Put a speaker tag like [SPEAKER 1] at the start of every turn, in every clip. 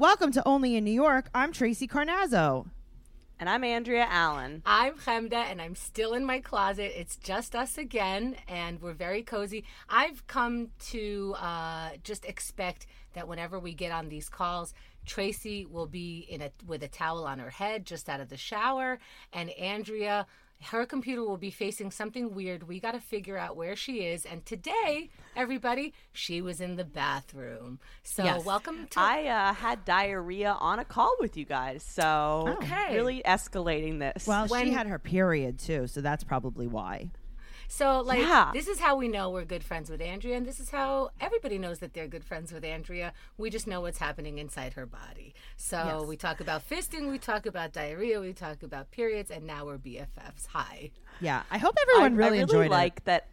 [SPEAKER 1] Welcome to Only in New York. I'm Tracy Carnazzo.
[SPEAKER 2] And I'm Andrea Allen.
[SPEAKER 3] I'm Chemda, and I'm still in my closet. It's just us again, and we're very cozy. I've come to uh, just expect that whenever we get on these calls, Tracy will be in a with a towel on her head, just out of the shower, and Andrea her computer will be facing something weird. We got to figure out where she is. And today, everybody, she was in the bathroom. So
[SPEAKER 1] Yes.
[SPEAKER 3] welcome to.
[SPEAKER 2] I uh, had diarrhea on a call with you guys, so
[SPEAKER 3] Okay.
[SPEAKER 2] really escalating this.
[SPEAKER 1] Well, she had her period too, so that's probably why.
[SPEAKER 3] So, like,
[SPEAKER 2] Yeah.
[SPEAKER 3] this is how we know we're good friends with Andrea, and this is how everybody knows that they're good friends with Andrea. We just know what's happening inside her body. So,
[SPEAKER 1] Yes.
[SPEAKER 3] we talk about fisting, we talk about diarrhea, we talk about periods, and now we're BFFs. Hi.
[SPEAKER 1] Yeah, I hope everyone
[SPEAKER 2] I
[SPEAKER 1] really,
[SPEAKER 2] really
[SPEAKER 1] enjoyed
[SPEAKER 2] like that.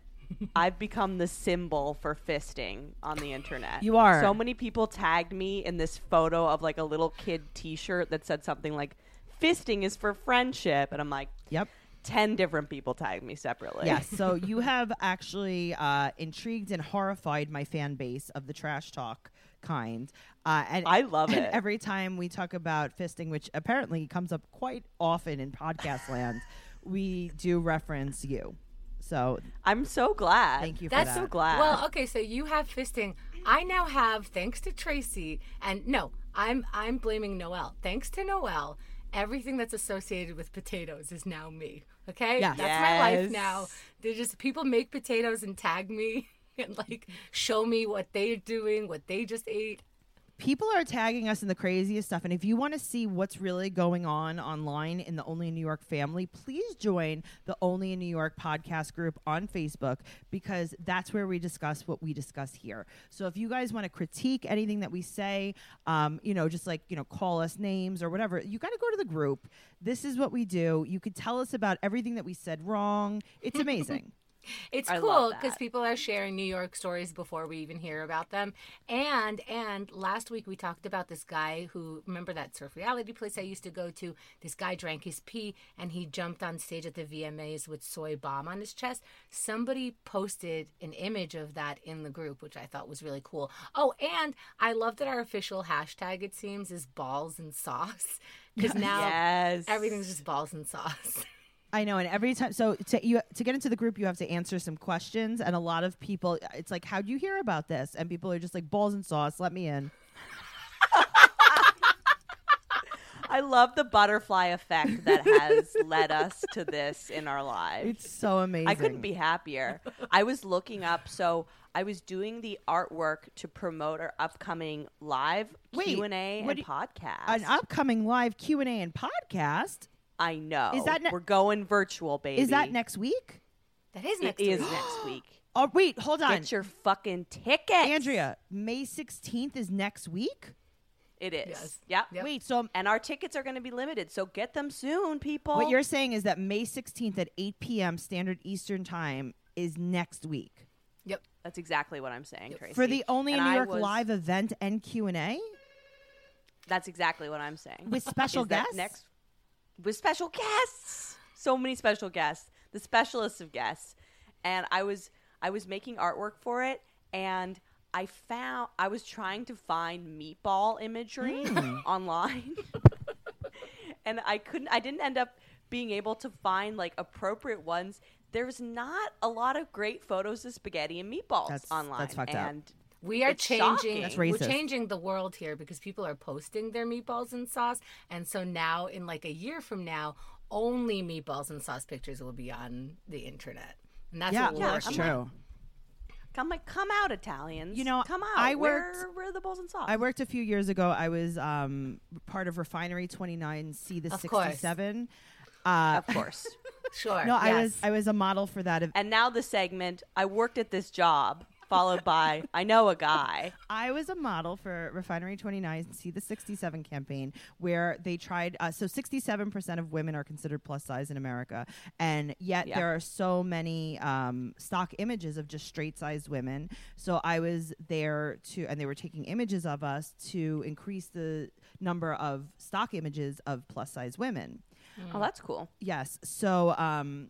[SPEAKER 2] I've become the symbol for fisting on the internet.
[SPEAKER 1] You are.
[SPEAKER 2] So many people tagged me in this photo of like a little kid T-shirt that said something like "Fisting is for friendship," and I'm like.
[SPEAKER 1] Yep.
[SPEAKER 2] Ten different people tagged me separately.
[SPEAKER 1] Yes. So you have actually uh, intrigued and horrified my fan base of the trash talk kind. Uh, and
[SPEAKER 2] I love
[SPEAKER 1] and
[SPEAKER 2] it.
[SPEAKER 1] Every time we talk about fisting, which apparently comes up quite often in podcast land, we do reference you. So
[SPEAKER 2] I'm so glad.
[SPEAKER 1] Thank you for
[SPEAKER 3] That's
[SPEAKER 1] that.
[SPEAKER 2] so glad.
[SPEAKER 3] Well, okay, so you have fisting. I now have, thanks to Tracy, and no, I'm I'm blaming Noel. Thanks to Noelle, everything that's associated with potatoes is now me. Okay,
[SPEAKER 1] Yes.
[SPEAKER 3] that's my life now. They're just people make potatoes and tag me and like show me what they're doing, what they just ate.
[SPEAKER 1] People are tagging us in the craziest stuff. And if you want to see what's really going on online in the Only in New York family, please join the Only in New York podcast group on Facebook because that's where we discuss what we discuss here. So if you guys want to critique anything that we say, um, you know, just like, you know, call us names or whatever, you got to go to the group. This is what we do. You could tell us about everything that we said wrong. It's amazing.
[SPEAKER 3] It's
[SPEAKER 2] I
[SPEAKER 3] cool because people are sharing New York stories before we even hear about them. And and last week we talked about this guy who remember that surf reality place I used to go to. This guy drank his pee and he jumped on stage at the VMAs with soy bomb on his chest. Somebody posted an image of that in the group, which I thought was really cool. Oh, and I love that our official hashtag it seems is balls and sauce because now
[SPEAKER 2] yes.
[SPEAKER 3] everything's just balls and sauce.
[SPEAKER 1] I know, and every time, so to you to get into the group, you have to answer some questions, and a lot of people, uh, it's like, how do you hear about this?" And people are just like, "Balls and sauce, let me in."
[SPEAKER 2] I love the butterfly effect that has led us to this in our lives.
[SPEAKER 1] It's so amazing.
[SPEAKER 2] I couldn't be happier. I was looking up, so I was doing the artwork to promote our upcoming live Q and A and podcast.
[SPEAKER 1] an upcoming live Q and A and podcast.
[SPEAKER 2] I know.
[SPEAKER 1] Is that ne-
[SPEAKER 2] we're going virtual, baby?
[SPEAKER 1] Is that next week?
[SPEAKER 3] That is
[SPEAKER 2] It
[SPEAKER 3] next
[SPEAKER 2] is
[SPEAKER 3] week.
[SPEAKER 2] next week.
[SPEAKER 1] Oh wait, hold on,
[SPEAKER 2] Get your fucking ticket,
[SPEAKER 1] Andrea. May sixteenth is next week.
[SPEAKER 2] It is.
[SPEAKER 3] Yes.
[SPEAKER 2] Yep.
[SPEAKER 3] Yep.
[SPEAKER 1] Wait, so
[SPEAKER 2] And our tickets are going to be limited, so get them soon, people.
[SPEAKER 1] what you're saying is that May sixteenth at eight p.m. Standard Eastern Time is next week
[SPEAKER 3] Yep.
[SPEAKER 2] That's exactly what I'm saying, Tracy.
[SPEAKER 1] for the only
[SPEAKER 2] And
[SPEAKER 1] New
[SPEAKER 2] I
[SPEAKER 1] York
[SPEAKER 2] was-
[SPEAKER 1] live event and Q and A
[SPEAKER 2] That's exactly what I'm saying.
[SPEAKER 1] with special guests.
[SPEAKER 2] next with special guests. So many special guests, the specialists of guests, and I was I was making artwork for it, and I found I was trying to find meatball imagery
[SPEAKER 1] Hmm.
[SPEAKER 2] online, and I couldn't. I didn't end up being able to find like appropriate ones. There's not a lot of great photos of spaghetti and meatballs
[SPEAKER 1] That's-
[SPEAKER 2] online,
[SPEAKER 1] that's fucked up.
[SPEAKER 2] And
[SPEAKER 3] We are
[SPEAKER 2] It's
[SPEAKER 3] changing.
[SPEAKER 2] shocking.
[SPEAKER 1] That's
[SPEAKER 3] We're changing the world here because people are posting their meatballs and sauce, and so now, in like a year from now, only meatballs and sauce pictures will be on the internet, and that's
[SPEAKER 1] yeah,
[SPEAKER 3] what we're
[SPEAKER 1] yeah, that's
[SPEAKER 3] working
[SPEAKER 1] true.
[SPEAKER 2] I'm like, come out, Italians!
[SPEAKER 1] You know,
[SPEAKER 2] come out.
[SPEAKER 1] I worked-
[SPEAKER 2] Where, are the balls and sauce?
[SPEAKER 1] I worked a few years ago. I was um, part of Refinery 29 C the
[SPEAKER 3] Of course.
[SPEAKER 1] 67. Uh,
[SPEAKER 2] of course.
[SPEAKER 3] Sure.
[SPEAKER 1] no, I was. I was a model for that. ev-
[SPEAKER 2] And now the segment, I worked at this job. Followed by I know a guy.
[SPEAKER 1] I was a model for Refinery 29 See the 67 campaign where they tried. Uh, so 67% of women are considered plus size in America. And yet
[SPEAKER 2] Yeah.
[SPEAKER 1] there are so many um, stock images of just straight sized women. So I was there to, and they were taking images of us to increase the number of stock images of plus size women.
[SPEAKER 2] Oh, that's cool.
[SPEAKER 1] Yes. So um,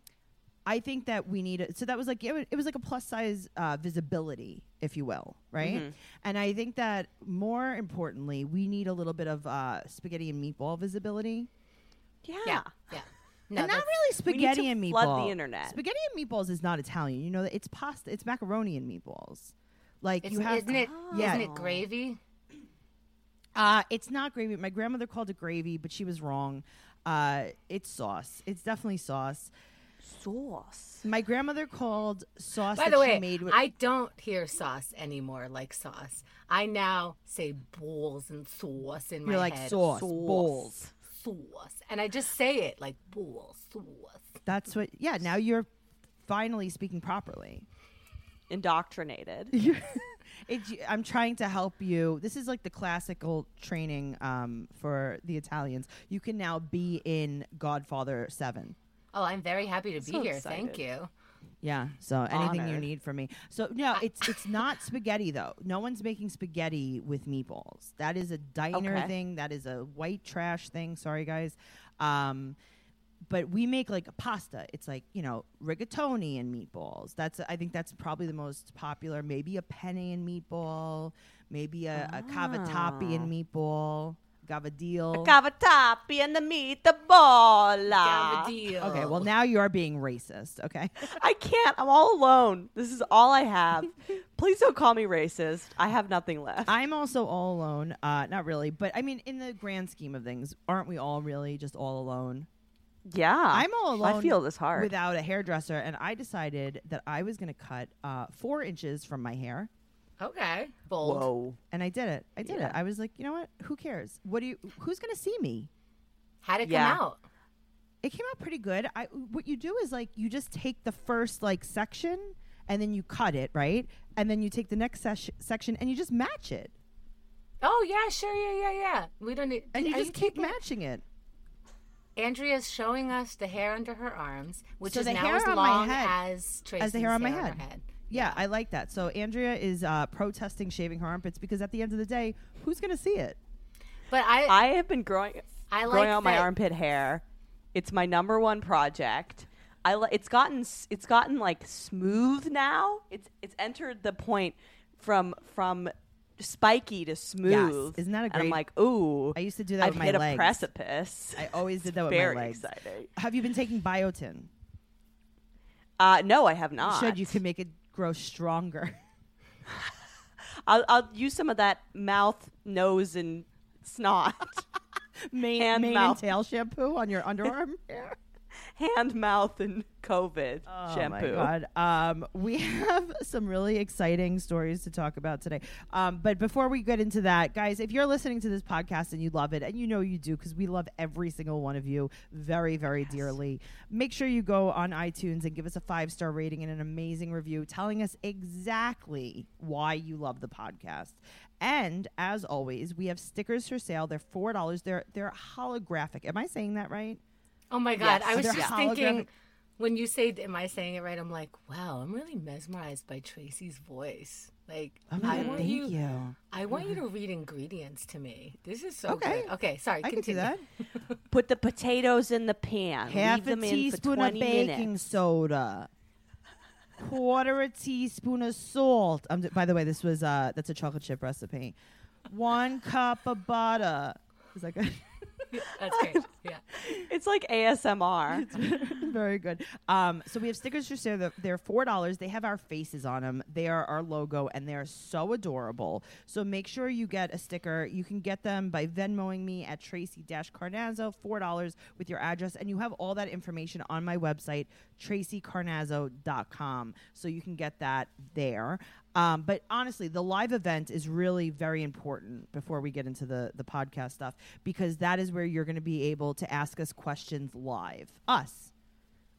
[SPEAKER 1] I think that we need. A, so that was like it, it was like a plus size uh, visibility, if you will, right?
[SPEAKER 2] Mm-hmm.
[SPEAKER 1] And I think that more importantly, we need a little bit of uh, spaghetti and meatball visibility.
[SPEAKER 2] Yeah.
[SPEAKER 3] Yeah. Yeah. No,
[SPEAKER 1] and not
[SPEAKER 3] that's-
[SPEAKER 1] really
[SPEAKER 2] We need to
[SPEAKER 1] spaghetti and meatballs.
[SPEAKER 2] flood the internet.
[SPEAKER 1] Spaghetti and meatballs is not Italian. You know that it's pasta. It's macaroni and meatballs. Like
[SPEAKER 3] It's,
[SPEAKER 1] you have.
[SPEAKER 3] isn't it?
[SPEAKER 1] Yeah.
[SPEAKER 3] isn't it gravy?
[SPEAKER 1] Uh, it's not gravy. My grandmother called it gravy, but she was wrong. Uh, it's sauce. It's definitely sauce.
[SPEAKER 2] Sauce.
[SPEAKER 1] My grandmother called sauce
[SPEAKER 3] By the way,
[SPEAKER 1] made with
[SPEAKER 3] I don't hear sauce anymore like sauce. I now say balls and sauce in
[SPEAKER 1] You're
[SPEAKER 3] my
[SPEAKER 1] like
[SPEAKER 3] head.
[SPEAKER 1] sauce,
[SPEAKER 2] Sauce.
[SPEAKER 1] bowls.
[SPEAKER 3] Sauce. And I just say it like balls, sauce.
[SPEAKER 1] That's what. Yeah. Now you're finally speaking properly.
[SPEAKER 2] Indoctrinated.
[SPEAKER 1] It's, I'm trying to help you. This is like the classical training um, for the Italians. You can now be in Godfather Seven.
[SPEAKER 3] Oh, I'm very happy to be
[SPEAKER 2] So
[SPEAKER 3] here. Thank you.
[SPEAKER 1] Yeah. So anything you need from me. So no, it's it's not spaghetti though. No one's making spaghetti with meatballs. That is a diner
[SPEAKER 2] Okay.
[SPEAKER 1] thing. That is a white trash thing. Sorry guys. Um, but we make like a pasta. It's like you know rigatoni and meatballs. That's I think that's probably the most popular. Maybe a penne and meatball. Maybe a, a cavatappi and meatball. Gavadil.
[SPEAKER 2] Cavatappi and the meatball.
[SPEAKER 3] Gavadil.
[SPEAKER 1] okay, well now you are being racist. Okay.
[SPEAKER 2] I can't. I'm all alone. This is all I have. Please don't call me racist. I have nothing left.
[SPEAKER 1] I'm also all alone. Uh, not really, but I mean, in the grand scheme of things, aren't we all really just all alone?
[SPEAKER 2] yeah.
[SPEAKER 1] I'm all alone.
[SPEAKER 2] I feel this hard.
[SPEAKER 1] without a hairdresser, and I decided that I was going to cut uh, four inches from my hair,
[SPEAKER 3] Okay. Bold.
[SPEAKER 2] Whoa.
[SPEAKER 1] and I did it. I did
[SPEAKER 2] Yeah.
[SPEAKER 1] it. I was like, you know what? Who cares? What do you? Who's going to see me?
[SPEAKER 3] How'd it
[SPEAKER 2] Yeah.
[SPEAKER 3] come out?
[SPEAKER 1] It came out pretty good. I what you do is like you just take the first like section and then you cut it right, and then you take the next sesh- section and you just match it,
[SPEAKER 3] Oh yeah, sure, yeah, yeah, yeah. We don't need.
[SPEAKER 1] and you
[SPEAKER 3] are
[SPEAKER 1] just keep
[SPEAKER 3] taking-
[SPEAKER 1] matching it.
[SPEAKER 3] Andrea's showing us the hair under her arms, which
[SPEAKER 1] So
[SPEAKER 3] is
[SPEAKER 1] the
[SPEAKER 3] now
[SPEAKER 1] hair
[SPEAKER 3] as
[SPEAKER 1] on my
[SPEAKER 3] long
[SPEAKER 1] head-
[SPEAKER 3] as Tracy's
[SPEAKER 1] as the hair on my
[SPEAKER 3] her
[SPEAKER 1] head. Yeah, I like that. So Andrea is uh, protesting shaving her armpits because at the end of the day, who's going to see it?
[SPEAKER 3] But I,
[SPEAKER 2] I have been growing
[SPEAKER 3] I like
[SPEAKER 2] growing out my armpit hair. It's my number one project. I li- it's gotten it's gotten like smooth now. It's it's entered the point from from spiky to smooth. Yes.
[SPEAKER 1] Isn't that a
[SPEAKER 2] And I'm like, ooh,
[SPEAKER 1] I used to do that
[SPEAKER 2] I've
[SPEAKER 1] with my
[SPEAKER 2] hit
[SPEAKER 1] legs.
[SPEAKER 2] a precipice.
[SPEAKER 1] I always did that with
[SPEAKER 2] Very
[SPEAKER 1] my legs.
[SPEAKER 2] exciting.
[SPEAKER 1] Have you been taking biotin?
[SPEAKER 2] Uh, no, I have not.
[SPEAKER 1] You should. You can make it grow stronger.
[SPEAKER 2] I'll, I'll use some of that mouth, nose, and snot.
[SPEAKER 1] Mane,
[SPEAKER 2] Hand,
[SPEAKER 1] mane and tail shampoo on your underarm.
[SPEAKER 2] hand, mouth, and COVID
[SPEAKER 1] Oh
[SPEAKER 2] shampoo.
[SPEAKER 1] my god! Um, we have some really exciting stories to talk about today. Um, but before we get into that, guys, if you're listening to this podcast and you love it, and you know you do because we love every single one of you very, very dearly, make sure you go on iTunes and give us a five star rating and an amazing review, telling us exactly why you love the podcast. And as always, we have stickers for sale. They're four dollars. They're they're holographic. Am I saying that right?
[SPEAKER 3] Oh my god,
[SPEAKER 2] Yes.
[SPEAKER 3] I was
[SPEAKER 1] They're
[SPEAKER 3] just
[SPEAKER 1] holographic.
[SPEAKER 3] thinking when you say, "Am I saying it right?" I'm like, wow, I'm really mesmerized by Tracy's voice. Like,
[SPEAKER 1] Oh my
[SPEAKER 3] I
[SPEAKER 1] God,
[SPEAKER 3] want
[SPEAKER 1] thank
[SPEAKER 3] you,
[SPEAKER 1] you.
[SPEAKER 3] I want you to read ingredients to me. This is so
[SPEAKER 1] Okay.
[SPEAKER 3] good. Okay, sorry.
[SPEAKER 1] I can do that.
[SPEAKER 2] Put the potatoes in the pan.
[SPEAKER 1] half
[SPEAKER 2] Leave
[SPEAKER 1] a
[SPEAKER 2] them in for
[SPEAKER 1] teaspoon of baking
[SPEAKER 2] minutes.
[SPEAKER 1] soda quarter a teaspoon of salt um, by the way this was uh that's a chocolate chip recipe one cup of butter is that good
[SPEAKER 3] That's great. Yeah.
[SPEAKER 2] It's like ASMR.
[SPEAKER 1] very good. Um so we have stickers for sale. They're- four dollars. They have our faces on them they are our logo and they're so adorable. So make sure you get a sticker. You can get them by venmoing me at tracy carnazzo four dollars with your address. And you have all that information on my website tracycarnazzo.com so you can get that there um, but honestly the live event is really very important before we get into the the podcast stuff because that is where you're going to be able to ask us questions live us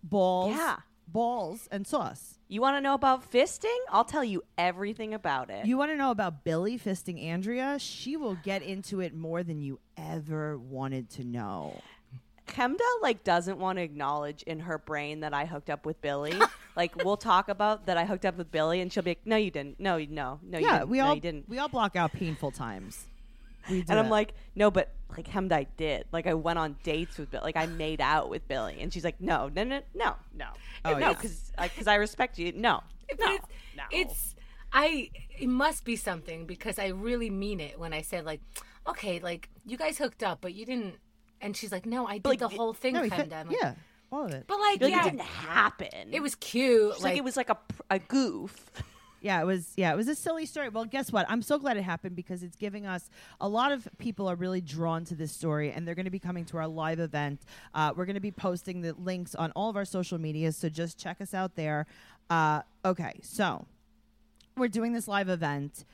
[SPEAKER 1] balls
[SPEAKER 2] Yeah.
[SPEAKER 1] balls and sauce.
[SPEAKER 2] You want to know about fisting? I'll tell you everything about it.
[SPEAKER 1] You want to know about Billy fisting Andrea? She will get into it more than you ever wanted to know.
[SPEAKER 2] Chemda like doesn't want to acknowledge in her brain that I hooked up with Billy. like we'll talk about that I hooked up with Billy, and she'll be like, "No, you didn't. No, you- no, no, you
[SPEAKER 1] yeah,
[SPEAKER 2] didn't.
[SPEAKER 1] we
[SPEAKER 2] no,
[SPEAKER 1] all
[SPEAKER 2] you didn't."
[SPEAKER 1] we all block out painful times. We do
[SPEAKER 2] And I'm
[SPEAKER 1] it.
[SPEAKER 2] like, "No, but like Chemda, I did. Like I went on dates with Billy. Like I made out with Billy." And she's like, "No, no, no, no, no,
[SPEAKER 1] Oh,
[SPEAKER 2] no,
[SPEAKER 1] yeah.
[SPEAKER 2] because because I respect you. No,
[SPEAKER 3] But
[SPEAKER 2] no,
[SPEAKER 3] it's,
[SPEAKER 2] no."
[SPEAKER 3] it's I it must be something because I really mean it when I said like, okay, like you guys hooked up, but you didn't. And she's like, no, I did
[SPEAKER 2] like,
[SPEAKER 3] the whole thing,
[SPEAKER 1] no, he
[SPEAKER 3] Fenda.
[SPEAKER 1] fit-
[SPEAKER 3] I'm like,
[SPEAKER 1] yeah, all of it.
[SPEAKER 3] But like,
[SPEAKER 2] like
[SPEAKER 3] yeah,
[SPEAKER 2] it didn't happen.
[SPEAKER 3] it was cute.
[SPEAKER 2] She's like, it was like a a goof.
[SPEAKER 1] Yeah, it was. Yeah, it was a silly story. Well, guess what? I'm so glad it happened because it's giving us a lot of people are really drawn to this story, and they're going to be coming to our live event. Uh, we're going to be posting the links on all of our social medias, so just check us out there. Uh, okay, so we're doing this live event.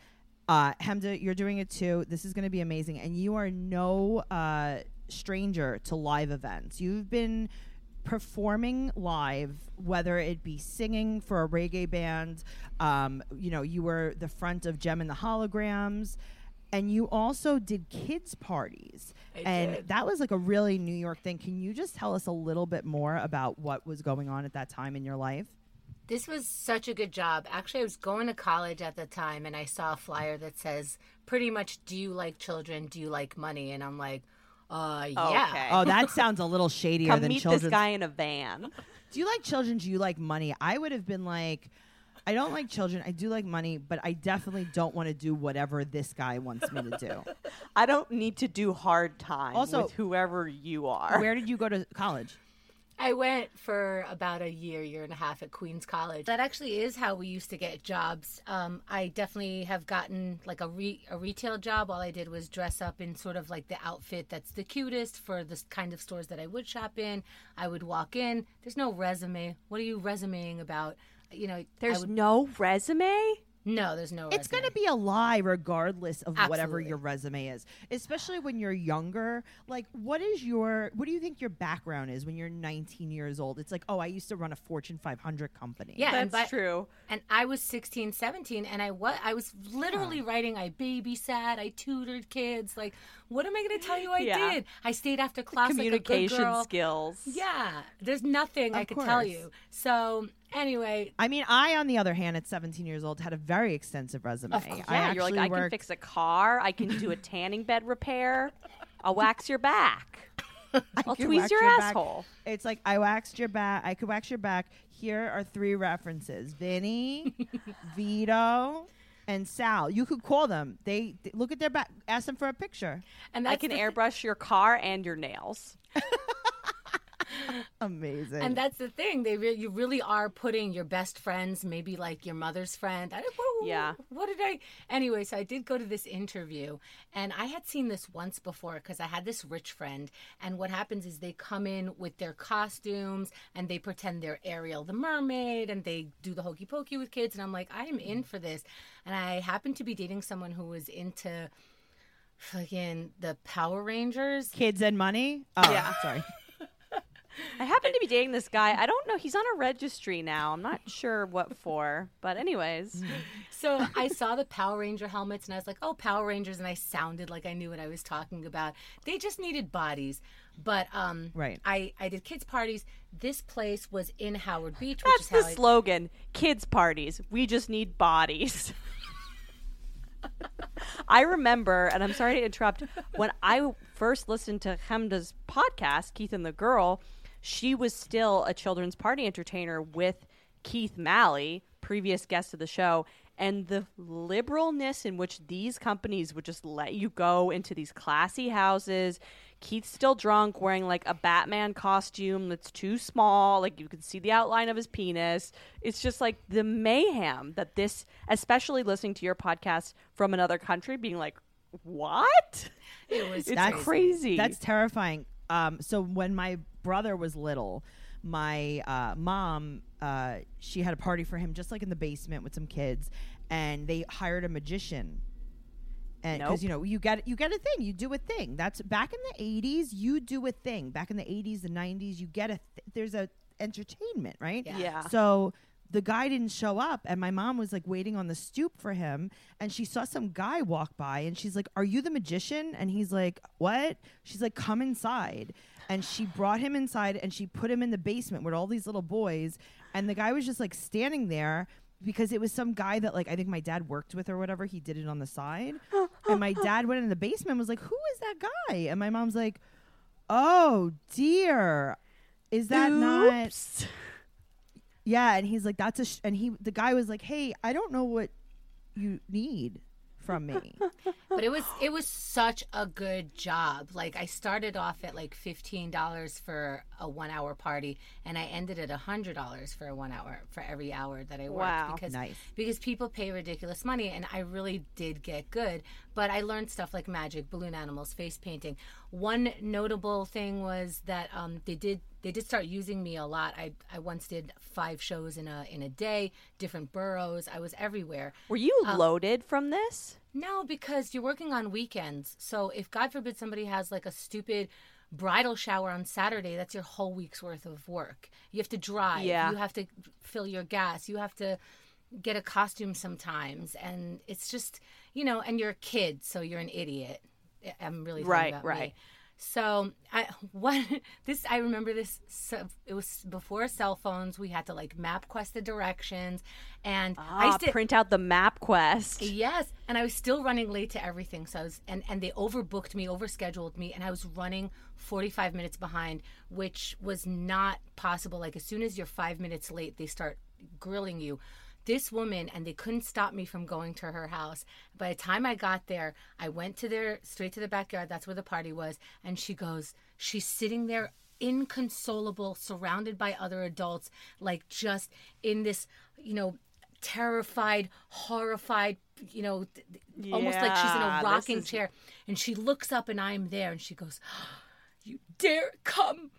[SPEAKER 1] Uh, Chemda, you're doing it too. This is going to be amazing, and you are no uh, stranger to live events. You've been performing live, whether it be singing for a reggae band, um, you know, you were the front of Jem and the Holograms, and you also did kids parties,
[SPEAKER 3] I
[SPEAKER 1] and
[SPEAKER 3] did.
[SPEAKER 1] that was like a really New York thing. Can you just tell us a little bit more about what was going on at that time in your life?
[SPEAKER 3] This was such a good job. Actually, I was going to college at the time and I saw a flyer that says pretty much, Do you like children? Do you like money? And I'm like, uh, yeah.
[SPEAKER 2] Okay.
[SPEAKER 1] Oh, that sounds a little shadier
[SPEAKER 2] Come
[SPEAKER 1] than
[SPEAKER 2] meet
[SPEAKER 1] children's
[SPEAKER 2] this guy in a van.
[SPEAKER 1] Do you like children? Do you like money? I would have been like, I don't like children. I do like money, but I definitely don't want to do whatever this guy wants me to do.
[SPEAKER 2] I don't need to do hard time
[SPEAKER 1] Also-
[SPEAKER 2] with whoever you are.
[SPEAKER 1] Where did you go to college?
[SPEAKER 3] I went for about a year, year and a half at Queens College. That actually is how we used to get jobs. Um, I definitely have gotten like a, re- a retail job. All I did was dress up in sort of like the outfit that's the cutest for the kind of stores that I would shop in. I would walk in. There's no resume. What are you resuming about? You know,
[SPEAKER 2] There's
[SPEAKER 3] would,
[SPEAKER 2] no resume.
[SPEAKER 3] No, there's no.
[SPEAKER 1] It's going to be a lie regardless of whatever your resume is, especially when you're younger. Like, what is your, what do you think your background is when you're 19 years old? It's like, oh, I used to run a Fortune 500 company.
[SPEAKER 3] Yeah, and
[SPEAKER 2] That's
[SPEAKER 3] by-
[SPEAKER 2] true.
[SPEAKER 3] and I was 16, 17, and I was I was literally writing. I babysat, I tutored kids. Like, what am I going to tell you? I
[SPEAKER 2] Yeah.
[SPEAKER 3] did. I stayed after class like a good
[SPEAKER 2] Communication
[SPEAKER 3] girl.
[SPEAKER 2] skills.
[SPEAKER 3] Yeah, there's nothing I
[SPEAKER 1] Of
[SPEAKER 3] could tell you. So anyway,
[SPEAKER 1] I mean, I, on the other hand, at 17 years old, had a very extensive resume.
[SPEAKER 3] Of course.
[SPEAKER 1] I
[SPEAKER 2] Yeah, you're like,
[SPEAKER 1] actually
[SPEAKER 2] I can fix a car. I can do a tanning bed repair. I'll wax your back. I'll
[SPEAKER 1] could
[SPEAKER 2] tweeze
[SPEAKER 1] wax
[SPEAKER 2] your,
[SPEAKER 1] back.
[SPEAKER 2] asshole.
[SPEAKER 1] It's like I waxed your back. I could wax your back. Here are three references: Vinny, Vito, and Sal. You could call them. They, they- look at their back. Ask them for a picture.
[SPEAKER 3] and
[SPEAKER 2] I can airbrush your car and your nails.
[SPEAKER 1] Amazing.
[SPEAKER 3] And that's the thing. They re- you really are putting your best friends, maybe like your mother's friend. I, what,
[SPEAKER 2] Yeah.
[SPEAKER 3] What did I? Anyway, so I did go to this interview, and I had seen this once before because I had this rich friend. And what happens is they come in with their costumes and they pretend they're Ariel the mermaid, and they do the hokey pokey with kids. And I'm like, I am in for this. And I happened to be dating someone who was into. Fucking the Power Rangers.
[SPEAKER 1] Kids and money. Oh,
[SPEAKER 2] Yeah.
[SPEAKER 1] Sorry.
[SPEAKER 2] I happen to be dating this guy. I don't know. He's on a registry now. I'm not sure what for. But, anyways,
[SPEAKER 3] So I saw the Power Ranger helmets and I was like, oh, Power Rangers. And I sounded like I knew what I was talking about. They just needed bodies. But um,
[SPEAKER 1] Right.
[SPEAKER 3] I, I did kids' parties. This place was in Howard Beach, which
[SPEAKER 2] that's
[SPEAKER 3] is
[SPEAKER 2] the
[SPEAKER 3] how I,
[SPEAKER 2] slogan kids' parties. We just need bodies. I remember, and I'm sorry to interrupt, when I first listened to Chemda's podcast, Keith and the Girl, she was still a children's party entertainer with Keith Malley, previous guest of the show. And the liberalness in which these companies would just let you go into these classy houses. Keith's still drunk, wearing like a Batman costume that's too small. Like you can see the outline of his penis. It's just like the mayhem that this, especially listening to your podcast from another country, being like, what?
[SPEAKER 3] it was
[SPEAKER 2] It's
[SPEAKER 1] That's-
[SPEAKER 2] crazy.
[SPEAKER 1] That's terrifying. Um, so when my brother was little, my uh, mom, uh, she had a party for him just like in the basement with some kids, and they hired a magician. And because
[SPEAKER 2] Nope.
[SPEAKER 1] you know you get you get a thing, you do a thing. That's back in the '80s. You do a thing. Back in the '80s, the '90s, you get a. Th- there's a entertainment, right?
[SPEAKER 3] Yeah.
[SPEAKER 2] Yeah.
[SPEAKER 1] So the guy didn't show up and my mom was like waiting on the stoop for him and she saw some guy walk by and she's like are you the magician? And he's like what? She's like come inside. And she brought him inside and she put him in the basement with all these little boys and the guy was just like standing there because it was some guy that like I think my dad worked with or whatever he did it on the side and my dad went in the basement and was like who is that guy? And my mom's like oh dear. Is that not
[SPEAKER 2] Oops.
[SPEAKER 1] Yeah, and he's like, "That's a," sh-, and he, the guy was like, "Hey, I don't know what you need from me."
[SPEAKER 3] but it was it was such a good job. Like I started off at like fifteen dollars for a one hour party, and I ended at hundred dollars for a one hour for every hour that I worked
[SPEAKER 2] Wow.
[SPEAKER 3] because
[SPEAKER 1] Nice.
[SPEAKER 3] because people pay ridiculous money, and I really did get good. But I learned stuff like magic, balloon animals, face painting. One notable thing was that um, they did they did start using me a lot. I I once did five shows in a in a day, different boroughs. I was everywhere.
[SPEAKER 2] Were you loaded from this?
[SPEAKER 3] No, because you're working on weekends. So if God forbid somebody has like a stupid bridal shower on Saturday, that's your whole week's worth of work. You have to drive.
[SPEAKER 2] Yeah.
[SPEAKER 3] You have to fill your gas. You have to get a costume sometimes. And it's just, you know, and you're a kid, so you're an idiot. I- I'm really
[SPEAKER 2] Right,
[SPEAKER 3] about
[SPEAKER 2] right.
[SPEAKER 3] me. So I what this I remember this so it was before cell phones. We had to like MapQuest the directions, and I
[SPEAKER 2] Ah,
[SPEAKER 3] used to
[SPEAKER 2] print out the MapQuest.
[SPEAKER 3] Yes, and I was still running late to everything. So I was, and and they overbooked me, overscheduled me, and I was running 45 minutes behind, which was not possible. Like as soon as you're five minutes late, they start grilling you. This woman, and they couldn't stop me from going to her house. By the time I got there, I went to their straight to the backyard. That's where the party was, and she goes, she's sitting there inconsolable, surrounded by other adults, like just in this, you know, terrified, horrified, you know, th- almost like she's in a rocking
[SPEAKER 2] is-
[SPEAKER 3] chair. And she looks up and I'm there and she goes, You dare come.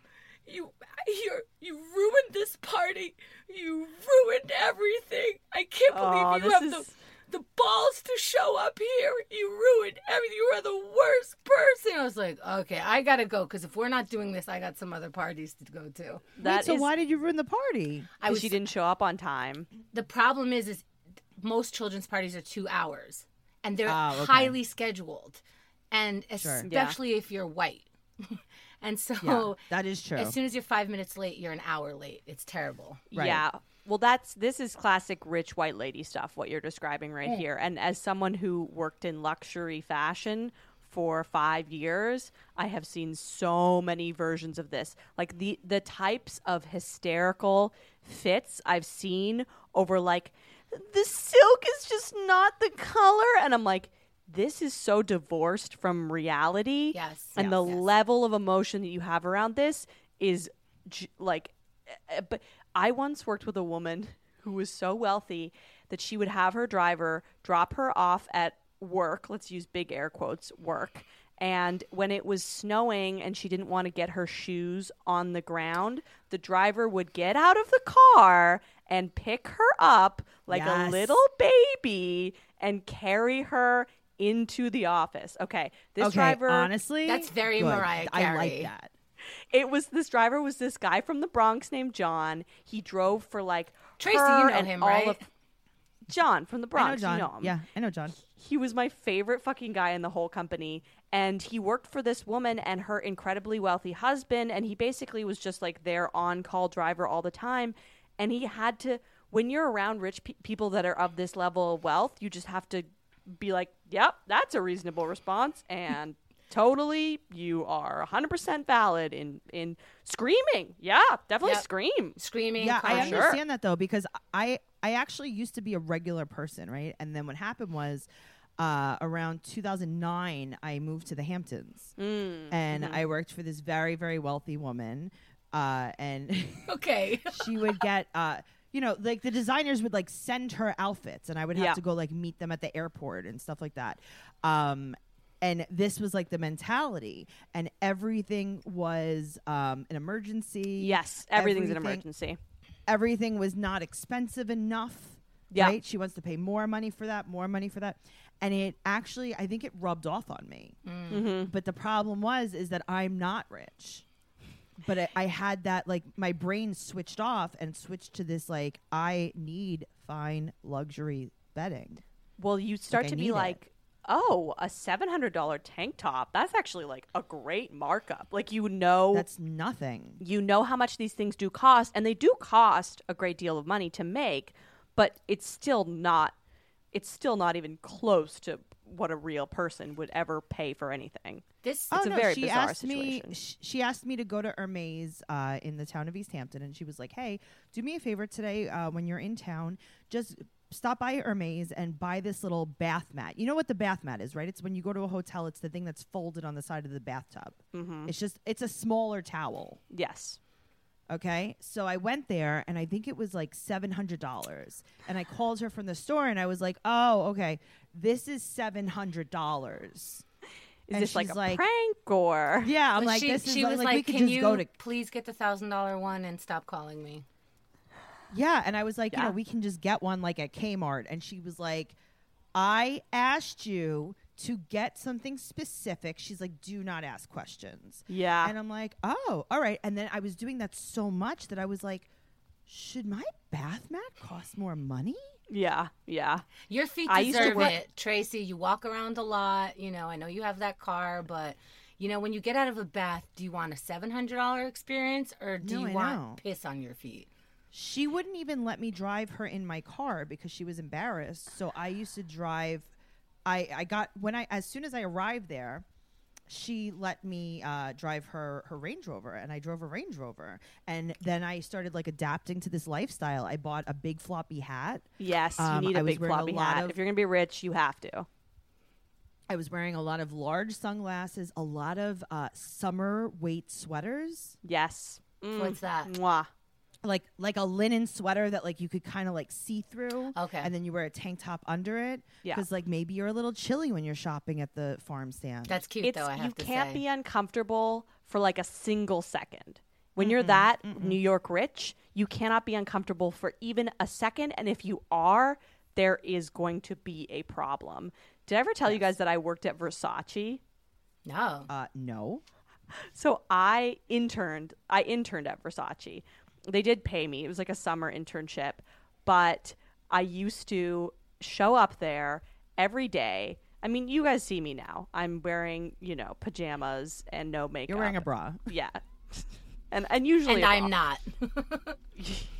[SPEAKER 3] You you you ruined this party. You ruined everything. I can't believe
[SPEAKER 2] Oh,
[SPEAKER 3] you have
[SPEAKER 2] is-
[SPEAKER 3] the the balls to show up here. You ruined everything. You are the worst person. I was like, okay, I gotta go because if we're not doing this, I got some other parties to go to.
[SPEAKER 2] That
[SPEAKER 1] Wait, so
[SPEAKER 2] is-
[SPEAKER 1] why did you ruin the party?
[SPEAKER 3] I
[SPEAKER 2] 'cause
[SPEAKER 3] was
[SPEAKER 2] she didn't show up on time.
[SPEAKER 3] the problem is is most children's parties are two hours and they're
[SPEAKER 1] Ah, okay.
[SPEAKER 3] highly scheduled and
[SPEAKER 1] Sure.
[SPEAKER 3] especially if you're white and so
[SPEAKER 1] Yeah, that is true.
[SPEAKER 3] as soon as you're five minutes late you're an hour late it's terrible
[SPEAKER 1] Right.
[SPEAKER 2] Yeah. Well, that's this is classic rich white lady stuff. What you're describing right here, and as someone who worked in luxury fashion for five years, I have seen so many versions of this. Like the the types of hysterical fits I've seen over like the silk is just not the color, and I'm like. This is so divorced from reality.
[SPEAKER 3] Yes.
[SPEAKER 2] And
[SPEAKER 3] Yes.
[SPEAKER 2] the
[SPEAKER 3] Yes.
[SPEAKER 2] level of emotion that you have around this is j- like uh, but I once worked with a woman who was so wealthy that she would have her driver drop her off at work, let's use big air quotes, work. And when it was snowing and she didn't want to get her shoes on the ground, the driver would get out of the car and pick her up like a little baby and carry her into the office. Okay, this
[SPEAKER 1] okay,
[SPEAKER 2] driver
[SPEAKER 1] honestly,
[SPEAKER 3] That's very
[SPEAKER 1] good.
[SPEAKER 3] Mariah
[SPEAKER 1] I like that.
[SPEAKER 2] it was this driver was this guy from the Bronx named John. He drove for like
[SPEAKER 3] Tracy,
[SPEAKER 2] her
[SPEAKER 3] you know
[SPEAKER 2] and
[SPEAKER 3] him,
[SPEAKER 2] all
[SPEAKER 3] right?
[SPEAKER 2] Of, John from the Bronx.
[SPEAKER 1] I know John.
[SPEAKER 2] You know him.
[SPEAKER 1] Yeah, I know John.
[SPEAKER 2] He was my favorite fucking guy in the whole company. And he worked for this woman and her incredibly wealthy husband. And he basically was just like their on call driver all the time. And he had to, when you're around rich pe- people that are of this level of wealth, you just have to be like, yep, that's a reasonable response. And totally, you are 100% valid in, in screaming. Yeah, definitely
[SPEAKER 3] Yep.
[SPEAKER 2] scream.
[SPEAKER 3] screaming
[SPEAKER 1] Yeah, I
[SPEAKER 2] sure.
[SPEAKER 1] understand that though because I I actually used to be a regular person, right? And then what happened was uh, around 2009, I moved to the Hamptons,
[SPEAKER 2] Mm,
[SPEAKER 1] and
[SPEAKER 2] mm-hmm.
[SPEAKER 1] I worked for this very very wealthy woman, uh, and
[SPEAKER 3] okay
[SPEAKER 1] she would get. Uh, you know, like the designers would like send her outfits, and I would have
[SPEAKER 2] Yeah.
[SPEAKER 1] to go like meet them at the airport and stuff like that. Um, and this was like the mentality, and everything was um, an emergency.
[SPEAKER 2] Yes, everything's an emergency.
[SPEAKER 1] everything was not expensive enough.
[SPEAKER 2] Yeah.
[SPEAKER 1] Right? She wants to pay more money for that, more money for that. And it actually I think it rubbed off on me.
[SPEAKER 2] Mm-hmm.
[SPEAKER 1] But the problem was is that I'm not rich. But I, I had that like my brain switched off and switched to this like I need fine luxury bedding.
[SPEAKER 2] Well, you start
[SPEAKER 1] I
[SPEAKER 2] to be
[SPEAKER 1] it.
[SPEAKER 2] like, oh, a seven hundred dollar tank top. That's actually like a great markup. Like you know,
[SPEAKER 1] That's nothing.
[SPEAKER 2] you know how much these things do cost, and they do cost a great deal of money to make, but it's still not. It's still not even close to what a real person would ever pay for anything.
[SPEAKER 3] This
[SPEAKER 1] oh
[SPEAKER 2] a
[SPEAKER 1] no,
[SPEAKER 2] very
[SPEAKER 1] she
[SPEAKER 2] bizarre
[SPEAKER 1] asked me.
[SPEAKER 2] situation.
[SPEAKER 1] sh- She asked me to go to Hermes uh, in the town of East Hampton, and she was like, "Hey, do me a favor today uh, when you're in town. Just stop by Hermes and buy this little bath mat. You know what the bath mat is, right? It's when you go to a hotel. It's the thing that's folded on the side of the bathtub.
[SPEAKER 2] Mm-hmm.
[SPEAKER 1] It's just it's a smaller towel.
[SPEAKER 2] Yes.
[SPEAKER 1] Okay. So I went there and I think it was like $700. And I called her from the store and I was like, oh, okay, this is $700.
[SPEAKER 2] Is
[SPEAKER 1] And
[SPEAKER 2] this like
[SPEAKER 1] she's
[SPEAKER 2] a
[SPEAKER 1] like-
[SPEAKER 2] prank or?
[SPEAKER 1] Yeah. I'm
[SPEAKER 3] But
[SPEAKER 1] like,
[SPEAKER 3] she,
[SPEAKER 1] this is
[SPEAKER 3] she
[SPEAKER 1] like,
[SPEAKER 3] was
[SPEAKER 1] like,
[SPEAKER 3] like,
[SPEAKER 1] we could
[SPEAKER 3] "Can you
[SPEAKER 1] go to.
[SPEAKER 3] please get the thousand dollar one and stop calling me?"
[SPEAKER 1] Yeah. And I was like, you know, we can just get one like at Kmart. And she was like, I asked you to get something specific. She's like, do not ask questions.
[SPEAKER 2] Yeah.
[SPEAKER 1] And I'm like, oh, all right. And then I was doing that so much that I was like, should my bath mat cost more money?
[SPEAKER 2] Yeah. Yeah.
[SPEAKER 3] Your feet
[SPEAKER 2] I used
[SPEAKER 3] deserve
[SPEAKER 2] work-
[SPEAKER 3] it, Tracy. You walk around a lot. You know, I know you have that car, but you know, when you get out of a bath, do you want a seven hundred dollar experience or do
[SPEAKER 1] No,
[SPEAKER 3] you
[SPEAKER 1] I
[SPEAKER 3] want
[SPEAKER 1] know.
[SPEAKER 3] piss on your feet?
[SPEAKER 1] She wouldn't even let me drive her in my car because she was embarrassed. So I used to drive. I I got when I as soon as I arrived there, she let me uh, drive her her Range Rover, and I drove a Range Rover. And then I started like adapting to this lifestyle. I bought a big floppy hat.
[SPEAKER 2] Yes.
[SPEAKER 1] Um,
[SPEAKER 2] you need
[SPEAKER 1] I
[SPEAKER 2] a
[SPEAKER 1] was
[SPEAKER 2] big
[SPEAKER 1] wearing a
[SPEAKER 2] floppy hat.
[SPEAKER 1] of-
[SPEAKER 2] if you're gonna be rich, you have to.
[SPEAKER 1] I was wearing a lot of large sunglasses, a lot of uh, summer weight sweaters,
[SPEAKER 2] Yes. Mm.
[SPEAKER 3] What's that?
[SPEAKER 2] Mwah.
[SPEAKER 1] Like like a linen sweater that like you could kind of like see through.
[SPEAKER 3] Okay.
[SPEAKER 1] and then you wear a tank top under it.
[SPEAKER 2] Yeah.
[SPEAKER 1] because like maybe you're a little chilly when you're shopping at the farm stand.
[SPEAKER 3] That's cute,
[SPEAKER 2] It's
[SPEAKER 3] though. I have
[SPEAKER 2] you
[SPEAKER 3] to
[SPEAKER 2] can't
[SPEAKER 3] say.
[SPEAKER 2] be uncomfortable for like a single second. When you're that New York rich, you cannot be uncomfortable for even a second. And if you are, there is going to be a problem. Did I ever tell you guys that I worked at Versace?
[SPEAKER 3] no.
[SPEAKER 1] uh, no.
[SPEAKER 2] So I interned. I interned at Versace. They did pay me. It was like a summer internship, but I used to show up there every day. I mean, you guys see me now. I'm wearing, you know, pajamas and no makeup.
[SPEAKER 1] You're wearing a bra.
[SPEAKER 2] Yeah. And and usually
[SPEAKER 3] and
[SPEAKER 2] a
[SPEAKER 3] I'm not.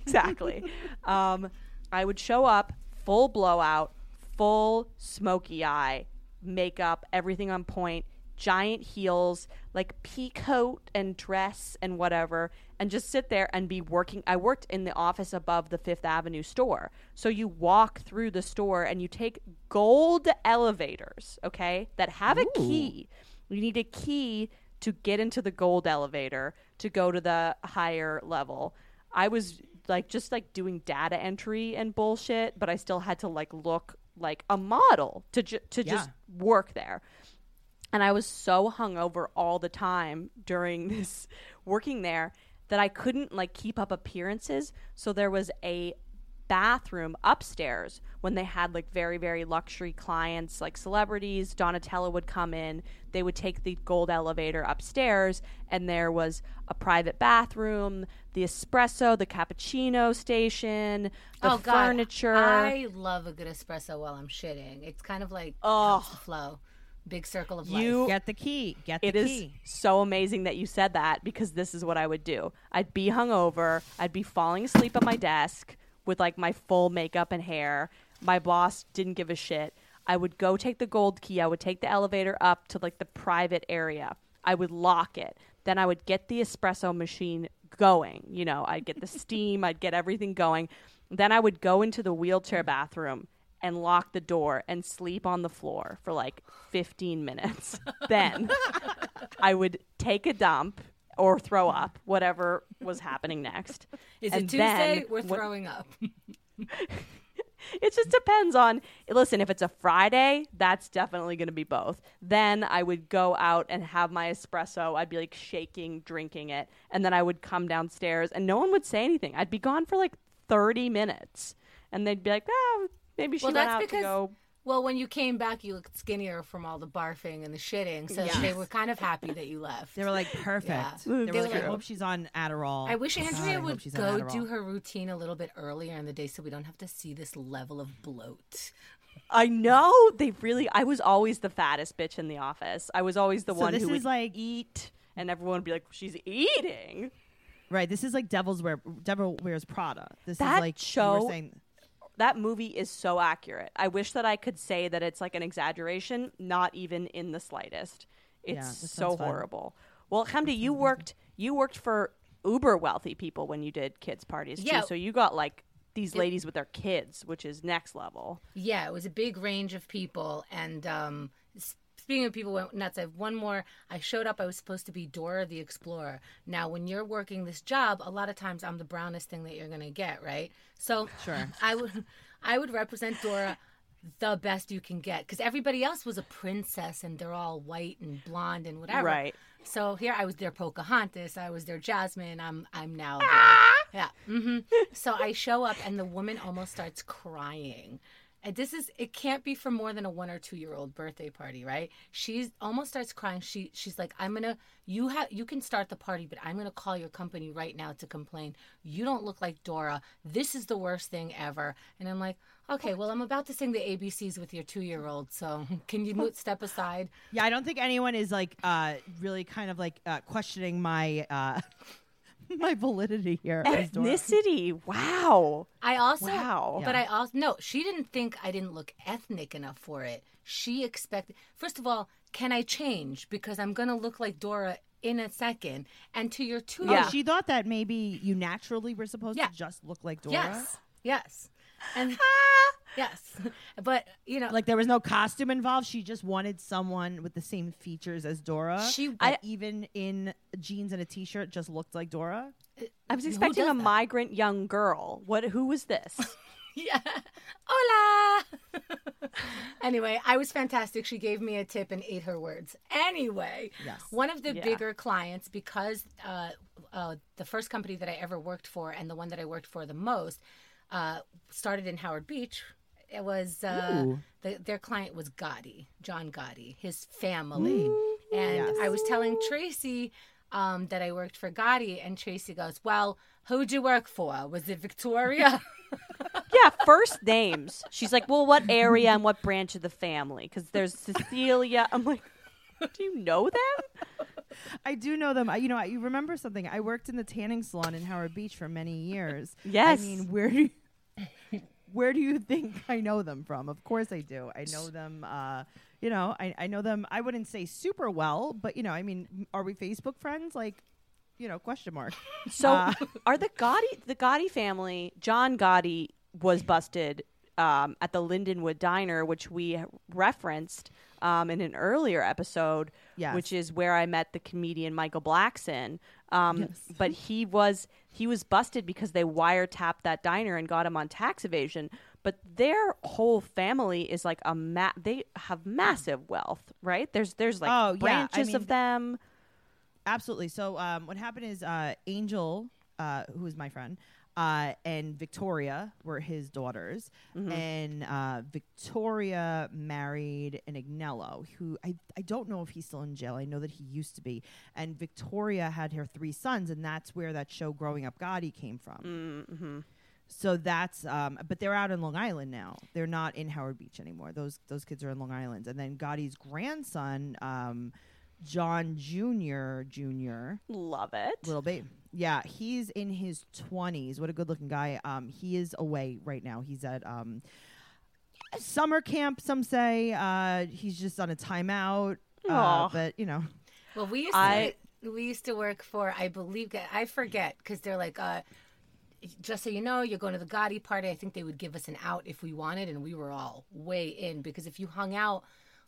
[SPEAKER 2] exactly. Um, I would show up full blowout, full smoky eye, makeup, everything on point, giant heels, like pea coat and dress and whatever, and just sit there and be working. I worked in the office above the Fifth Avenue store. So you walk through the store and you take gold elevators, okay, that have a key. You need a key to get into the gold elevator to go to the higher level. I was like just like doing data entry and bullshit, but I still had to like look like a model to ju- to just work there. And I was so hungover all the time during this working there that I couldn't like keep up appearances. So there was a bathroom upstairs when they had like very very luxury clients like celebrities donatella would come in they would take the gold elevator upstairs and there was a private bathroom the espresso the cappuccino station the
[SPEAKER 3] oh God,
[SPEAKER 2] furniture
[SPEAKER 3] I love a good espresso while I'm shitting. It's kind of like
[SPEAKER 2] Oh.
[SPEAKER 3] flow. Big circle of
[SPEAKER 2] You-
[SPEAKER 3] life.
[SPEAKER 1] Get the key. Get the
[SPEAKER 2] It is
[SPEAKER 1] key.
[SPEAKER 2] so amazing that you said that because this is what I would do. I'd be hungover. I'd be falling asleep at my desk with like my full makeup and hair. My boss didn't give a shit. I would go take the gold key. I would take the elevator up to like the private area. I would lock it. Then I would get the espresso machine going. You know, I'd get the steam, I'd get everything going. Then I would go into the wheelchair bathroom and lock the door and sleep on the floor for like 15 minutes. then I would take a dump or throw up, whatever was happening next.
[SPEAKER 3] Is
[SPEAKER 2] And
[SPEAKER 3] it Tuesday? We're throwing up.
[SPEAKER 2] It just depends on. Listen, if it's a Friday, that's definitely going to be both. Then I would go out and have my espresso. I'd be like shaking, drinking it, and then I would come downstairs, and no one would say anything. I'd be gone for like thirty minutes, and they'd be like, "Oh, maybe she
[SPEAKER 3] Well,
[SPEAKER 2] went
[SPEAKER 3] that's
[SPEAKER 2] out
[SPEAKER 3] because
[SPEAKER 2] to go."
[SPEAKER 3] Well, when you came back, you looked skinnier from all the barfing and the shitting, so
[SPEAKER 1] Yes.
[SPEAKER 3] they were kind of happy that you left.
[SPEAKER 1] They were like perfect.
[SPEAKER 3] Yeah.
[SPEAKER 1] They were
[SPEAKER 3] They
[SPEAKER 1] like, I hope she's on Adderall.
[SPEAKER 3] I wish Andrea
[SPEAKER 1] hope
[SPEAKER 3] would go do her routine a little bit earlier in the day so we don't have to see this level of bloat.
[SPEAKER 2] I know they really. I was always the fattest bitch in the office. I was always the
[SPEAKER 1] So
[SPEAKER 2] one
[SPEAKER 1] this
[SPEAKER 2] who
[SPEAKER 1] is
[SPEAKER 2] would
[SPEAKER 1] like
[SPEAKER 2] eat, and everyone would be like, "She's eating."
[SPEAKER 1] right. This is like Devil's Wear. Devil Wears Prada. This
[SPEAKER 2] That
[SPEAKER 1] is like you were
[SPEAKER 2] show-
[SPEAKER 1] saying-
[SPEAKER 2] That movie is so accurate. I wish that I could say that it's like an exaggeration, not even in the slightest. It's
[SPEAKER 1] Yeah,
[SPEAKER 2] so
[SPEAKER 1] sounds fun.
[SPEAKER 2] horrible. Well, Chemda, you worked you worked for uber wealthy people when you did kids parties too. So you got like these ladies with their kids, which is next level.
[SPEAKER 3] Yeah, it was a big range of people. And um, s- speaking of people went nuts, I have one more. I showed up. I was supposed to be Dora the Explorer. Now, when you're working this job, a lot of times I'm the brownest thing that you're going to get, right? So
[SPEAKER 1] Sure.
[SPEAKER 3] I would, I would represent Dora the best you can get because everybody else was a princess and they're all white and blonde and whatever.
[SPEAKER 2] Right.
[SPEAKER 3] So here I was their Pocahontas, I was their Jasmine. I'm I'm now their, yeah. hmm So I show up and the woman almost starts crying. And this is it can't be for more than a one or two year old birthday party, right? She's almost starts crying. She she's like, I'm gonna you have you can start the party, but I'm gonna call your company right now to complain. You don't look like Dora. This is the worst thing ever. And I'm like, okay, well I'm about to sing the ABCs with your two year old, so can you step aside?
[SPEAKER 1] Yeah, I don't think anyone is like uh really kind of like uh, questioning my uh my validity here.
[SPEAKER 2] Ethnicity. Wow.
[SPEAKER 3] I also,
[SPEAKER 2] Wow.
[SPEAKER 3] but I also no. She didn't think I didn't look ethnic enough for it. She expected. First of all, can I change because I'm gonna look like Dora in a second? And to your two,
[SPEAKER 1] Oh,
[SPEAKER 2] Yeah.
[SPEAKER 1] she thought that maybe you naturally were supposed
[SPEAKER 3] Yeah.
[SPEAKER 1] to just look like Dora.
[SPEAKER 3] yes, yes, and yes, but you know,
[SPEAKER 1] Like there was no costume involved. She just wanted someone with the same features as Dora.
[SPEAKER 3] She-
[SPEAKER 2] I-
[SPEAKER 1] even in jeans and a t-shirt just looked like Dora.
[SPEAKER 2] I was expecting a
[SPEAKER 3] that?
[SPEAKER 2] migrant young girl. What? Who was this?
[SPEAKER 3] yeah, hola. anyway, I was fantastic. She gave me a tip and ate her words. Anyway,
[SPEAKER 1] Yes.
[SPEAKER 3] one of the
[SPEAKER 2] Yeah.
[SPEAKER 3] bigger clients because uh, uh, the first company that I ever worked for and the one that I worked for the most uh, started in Howard Beach. It was uh, the, their client was Gotti, John Gotti, his family, and
[SPEAKER 1] Yes.
[SPEAKER 3] I was telling Tracy um, that I worked for Gotti, and Tracy goes, "Well, who'd you work for? Was it Victoria?"
[SPEAKER 2] yeah, first names. She's like, well, what area and what branch of the family? Because there's Cecilia. I'm like, do you know them?
[SPEAKER 1] I do know them. I, you know, I, you remember something? I worked in the tanning salon in Howard Beach for many years.
[SPEAKER 2] Yes.
[SPEAKER 1] I mean, where do you, where do you think I know them from? Of course I do. I know them. Uh, you know, I, I know them. I wouldn't say super well, but you know, I mean, are we Facebook friends? Like, you know, question mark.
[SPEAKER 2] So,
[SPEAKER 1] Uh,
[SPEAKER 2] are the Gotti the Gotti family? John Gotti was busted um, at the Lindenwood Diner, which we referenced um, in an earlier episode,
[SPEAKER 1] Yes.
[SPEAKER 2] which is where I met the comedian Michael Blackson. Um,
[SPEAKER 1] Yes.
[SPEAKER 2] But he was he was busted because they wiretapped that diner and got him on tax evasion. But their whole family is like a ma- they have massive wealth, right? There's there's like
[SPEAKER 1] Oh, yeah. I
[SPEAKER 2] branches
[SPEAKER 1] mean,
[SPEAKER 2] of them.
[SPEAKER 1] Absolutely. So um, what happened is uh, Angel, uh, who is my friend, uh, and Victoria were his daughters, and uh, Victoria married an Agnello, who I I don't know if he's still in jail. I know that he used to be, and Victoria had her three sons, and that's where that show Growing Up Gotti came from.
[SPEAKER 2] Mm-hmm.
[SPEAKER 1] So that's um, but they're out in Long Island now. They're not in Howard Beach anymore. Those those kids are in Long Island, and then Gotti's grandson. Um, John Jr. Jr.
[SPEAKER 2] Love it.
[SPEAKER 1] Little babe. Yeah, he's in his twenties. What a good looking guy. Um, he is away right now. He's at um summer camp, some say. Uh he's just on a timeout. Uh, but you know.
[SPEAKER 3] Well, we used
[SPEAKER 2] I-
[SPEAKER 3] to we used to work for I believe I forget because they're like uh, just so you know you're going to the Gotti party. I think they would give us an out if we wanted, and we were all way in because if you hung out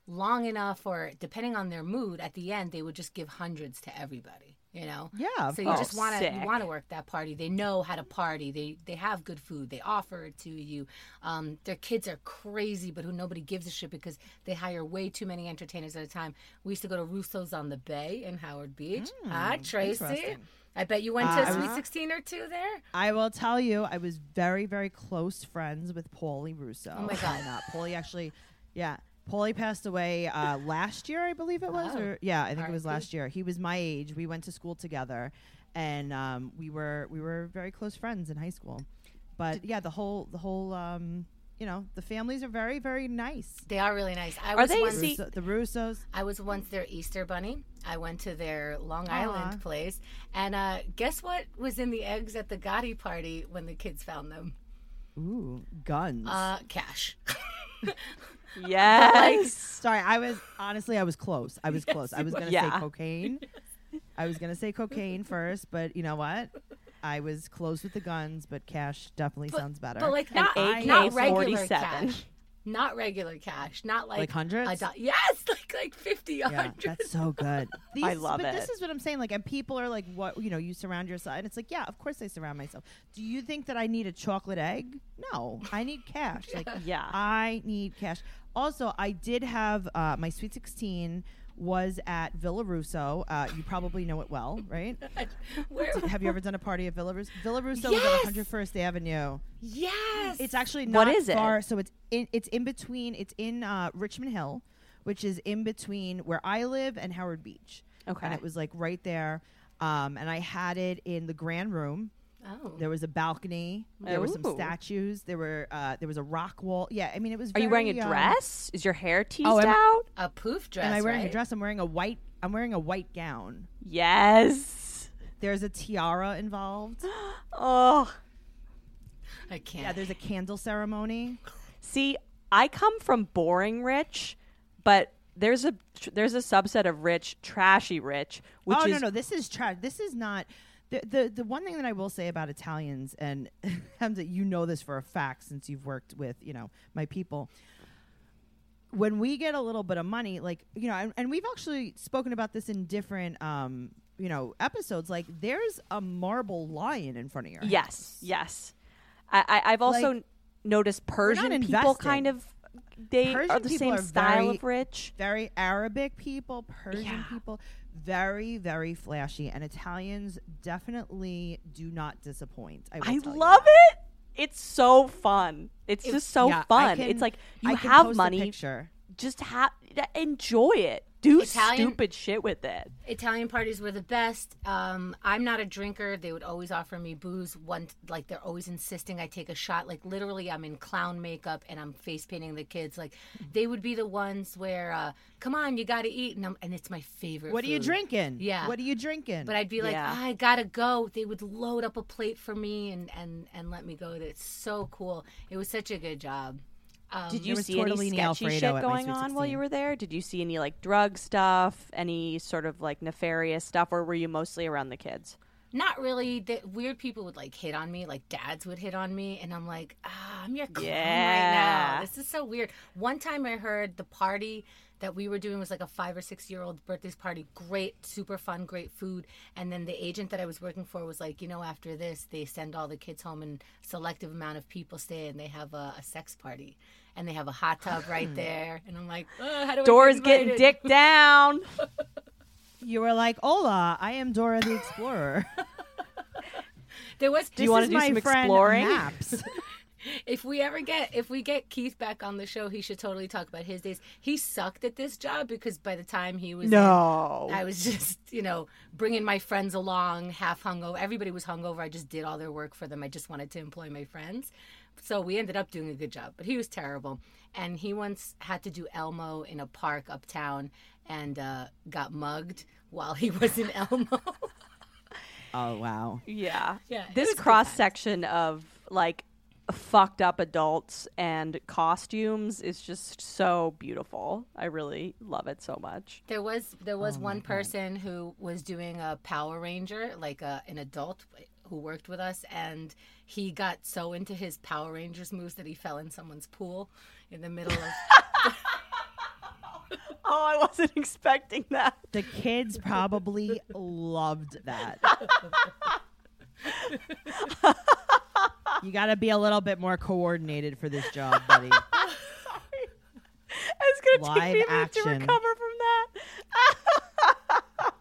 [SPEAKER 3] long enough or depending on their mood, at the end they would just give hundreds to everybody. You know.
[SPEAKER 1] Yeah,
[SPEAKER 3] So you
[SPEAKER 1] course.
[SPEAKER 3] just want to you want to work that party. They know how to party. They they have good food. They offer it to you. Um, their kids are crazy, but who nobody gives a shit because they hire way too many entertainers at a time. We used to go to Russo's on the Bay in Howard Beach. ah, Tracy. I bet you went
[SPEAKER 1] Uh,
[SPEAKER 3] to
[SPEAKER 1] I
[SPEAKER 3] a Sweet
[SPEAKER 1] was-
[SPEAKER 3] 16 or two there.
[SPEAKER 1] I will tell you, I was very, very close friends with Paulie Russo.
[SPEAKER 3] Oh my God.
[SPEAKER 1] And, uh, Paulie actually Yeah. Paulie passed away uh, last year, I believe it was.
[SPEAKER 3] Oh.
[SPEAKER 1] Or yeah, I think it was last year. He was my age. We went to school together, and um, we were we were very close friends in high school. But yeah, the whole the whole um, you know the families are very very nice.
[SPEAKER 3] They are really nice. I
[SPEAKER 2] Are
[SPEAKER 3] was
[SPEAKER 2] they-
[SPEAKER 3] once,
[SPEAKER 2] See-
[SPEAKER 1] Russo- the Russos.
[SPEAKER 3] I was once their Easter bunny. I went to their Long
[SPEAKER 1] Aw.
[SPEAKER 3] Island place, and uh, guess what was in the eggs at the Gotti party when the kids found them?
[SPEAKER 1] Ooh, guns.
[SPEAKER 3] Uh, cash.
[SPEAKER 2] Yes.
[SPEAKER 1] Sorry, I was honestly I was close. I was close. I was gonna
[SPEAKER 2] Yeah.
[SPEAKER 1] say cocaine. I was gonna say cocaine first, but you know what? I was close with the guns, but cash definitely sounds better.
[SPEAKER 3] But like
[SPEAKER 2] An
[SPEAKER 3] not,
[SPEAKER 2] AK-47.
[SPEAKER 3] not regular cash. Not regular cash. Not like
[SPEAKER 1] Like hundreds?
[SPEAKER 3] a do- yes, like like fifty, a
[SPEAKER 1] yeah,
[SPEAKER 3] hundred.
[SPEAKER 1] that's so good. These,
[SPEAKER 2] I love
[SPEAKER 1] but this
[SPEAKER 2] it.
[SPEAKER 1] is what I'm saying. Like, and people are like, "What? You know, you surround yourself." And it's like, yeah, of course I surround myself. Do you think that I need a chocolate egg? No, I need cash. Like,
[SPEAKER 2] Yeah.
[SPEAKER 1] I need cash. Also, I did have uh, my sweet 16 was at Villa Russo. Uh, you probably know it well, right?
[SPEAKER 3] Where?
[SPEAKER 1] have you ever done a party at Villa Russo? Villa Russo was
[SPEAKER 3] Yes!
[SPEAKER 1] at 101st Avenue.
[SPEAKER 3] Yes.
[SPEAKER 1] It's actually
[SPEAKER 2] What
[SPEAKER 1] not
[SPEAKER 2] is it?
[SPEAKER 1] far. So it's in it's in between. It's in uh, Richmond Hill, which is in between where I live and Howard Beach.
[SPEAKER 2] Okay.
[SPEAKER 1] And it was like right there. Um, and I had it in the grand room.
[SPEAKER 3] Oh.
[SPEAKER 1] There was a balcony. There were some statues. There were uh, there was a rock wall. Yeah, I mean it was.
[SPEAKER 2] Are you wearing a
[SPEAKER 1] very, um,
[SPEAKER 2] dress? Is your hair teased
[SPEAKER 1] Oh,
[SPEAKER 2] out?
[SPEAKER 3] a poof dress.
[SPEAKER 1] Am I wearing
[SPEAKER 3] right?
[SPEAKER 1] a dress? I'm wearing a white. I'm wearing a white gown.
[SPEAKER 2] Yes.
[SPEAKER 1] There's a tiara involved.
[SPEAKER 2] Oh.
[SPEAKER 3] I can't.
[SPEAKER 1] Yeah, there's a candle ceremony.
[SPEAKER 2] See, I come from boring rich, but there's a there's a subset of rich, trashy rich, which
[SPEAKER 1] oh
[SPEAKER 2] is
[SPEAKER 1] no, no, this is trash. This is not. The, the the one thing that I will say about Italians, and Chemda, you know this for a fact since you've worked with you know my people. When we get a little bit of money, like you know, and, and we've actually spoken about this in different um you know episodes. Like there's a marble lion in front of your
[SPEAKER 2] yes,
[SPEAKER 1] house.
[SPEAKER 2] yes. I, I I've also
[SPEAKER 1] Like,
[SPEAKER 2] noticed Persian people kind of they
[SPEAKER 1] Persian
[SPEAKER 2] are the same
[SPEAKER 1] are
[SPEAKER 2] style
[SPEAKER 1] very-
[SPEAKER 2] of rich.
[SPEAKER 1] very Arabic people, Persian
[SPEAKER 2] Yeah.
[SPEAKER 1] people, very, very flashy. And Italians definitely do not disappoint. I,
[SPEAKER 2] I love it. It's so fun. It's just so
[SPEAKER 1] Yeah,
[SPEAKER 2] fun.
[SPEAKER 1] can-
[SPEAKER 2] it's like you
[SPEAKER 1] I
[SPEAKER 2] have money, just have enjoy it. Do
[SPEAKER 3] Italian-
[SPEAKER 2] stupid shit with it.
[SPEAKER 3] Italian parties were the best. Um, I'm not a drinker. They would always offer me booze. One, like they're always insisting I take a shot. Like literally, I'm in clown makeup and I'm face painting the kids. Like they would be the ones where, uh, come on, you got to eat, and, and it's my favorite.
[SPEAKER 1] What are you drinking?
[SPEAKER 3] Yeah.
[SPEAKER 1] What are you drinking?
[SPEAKER 3] But I'd be like,
[SPEAKER 2] Yeah.
[SPEAKER 3] "Ah, I gotta go. They would load up a plate for me and and and let me go. It's so cool. It was such a good job. Um,
[SPEAKER 2] Did you see any sketchy
[SPEAKER 1] Alfredo
[SPEAKER 2] shit going on while you were there? Did you see any like drug stuff, any sort of like nefarious stuff, or were you mostly around the kids?
[SPEAKER 3] Not really. The weird people would like hit on me, like dads would hit on me, and I'm like, ah, I'm your clown right now. This is so weird. One time I heard the party that we were doing was like a five or six year old birthday party. Great, super fun, great food. And then the agent that I was working for was like, you know, after this, they send all the kids home and selective amount of people stay and they have a, a sex party. And they have a hot tub right there. And I'm like, oh, how do I
[SPEAKER 2] Doors
[SPEAKER 3] get
[SPEAKER 2] getting dick down.
[SPEAKER 1] you were like, "Hola, I am Dora the Explorer."
[SPEAKER 3] There was
[SPEAKER 2] Do you wanna do some exploring?
[SPEAKER 1] Maps.
[SPEAKER 3] If we ever get if we get Keith back on the show, he should totally talk about his days. He sucked at this job because by the time he was in,
[SPEAKER 2] No.
[SPEAKER 3] I was just you know bringing my friends along, half hungover. Everybody was hungover. I just did all their work for them. I just wanted to employ my friends. So we ended up doing a good job, but he was terrible. And he once had to do Elmo in a park uptown and uh, got mugged while he was in Elmo.
[SPEAKER 1] oh wow.
[SPEAKER 2] Yeah.
[SPEAKER 3] Yeah,
[SPEAKER 2] This
[SPEAKER 3] was a good
[SPEAKER 2] cross section of like fucked up adults and costumes is just so beautiful. I really love it so much.
[SPEAKER 3] There was there was oh one person who was doing a Power Ranger, like a, an adult who worked with us, and he got so into his Power Rangers moves that he fell in someone's pool in the middle of.
[SPEAKER 2] Oh, I wasn't expecting that.
[SPEAKER 1] The kids probably loved that. you got to be a little bit more coordinated for this job, buddy. Sorry.
[SPEAKER 2] It's gonna take me a minute
[SPEAKER 1] action.
[SPEAKER 2] to recover from that.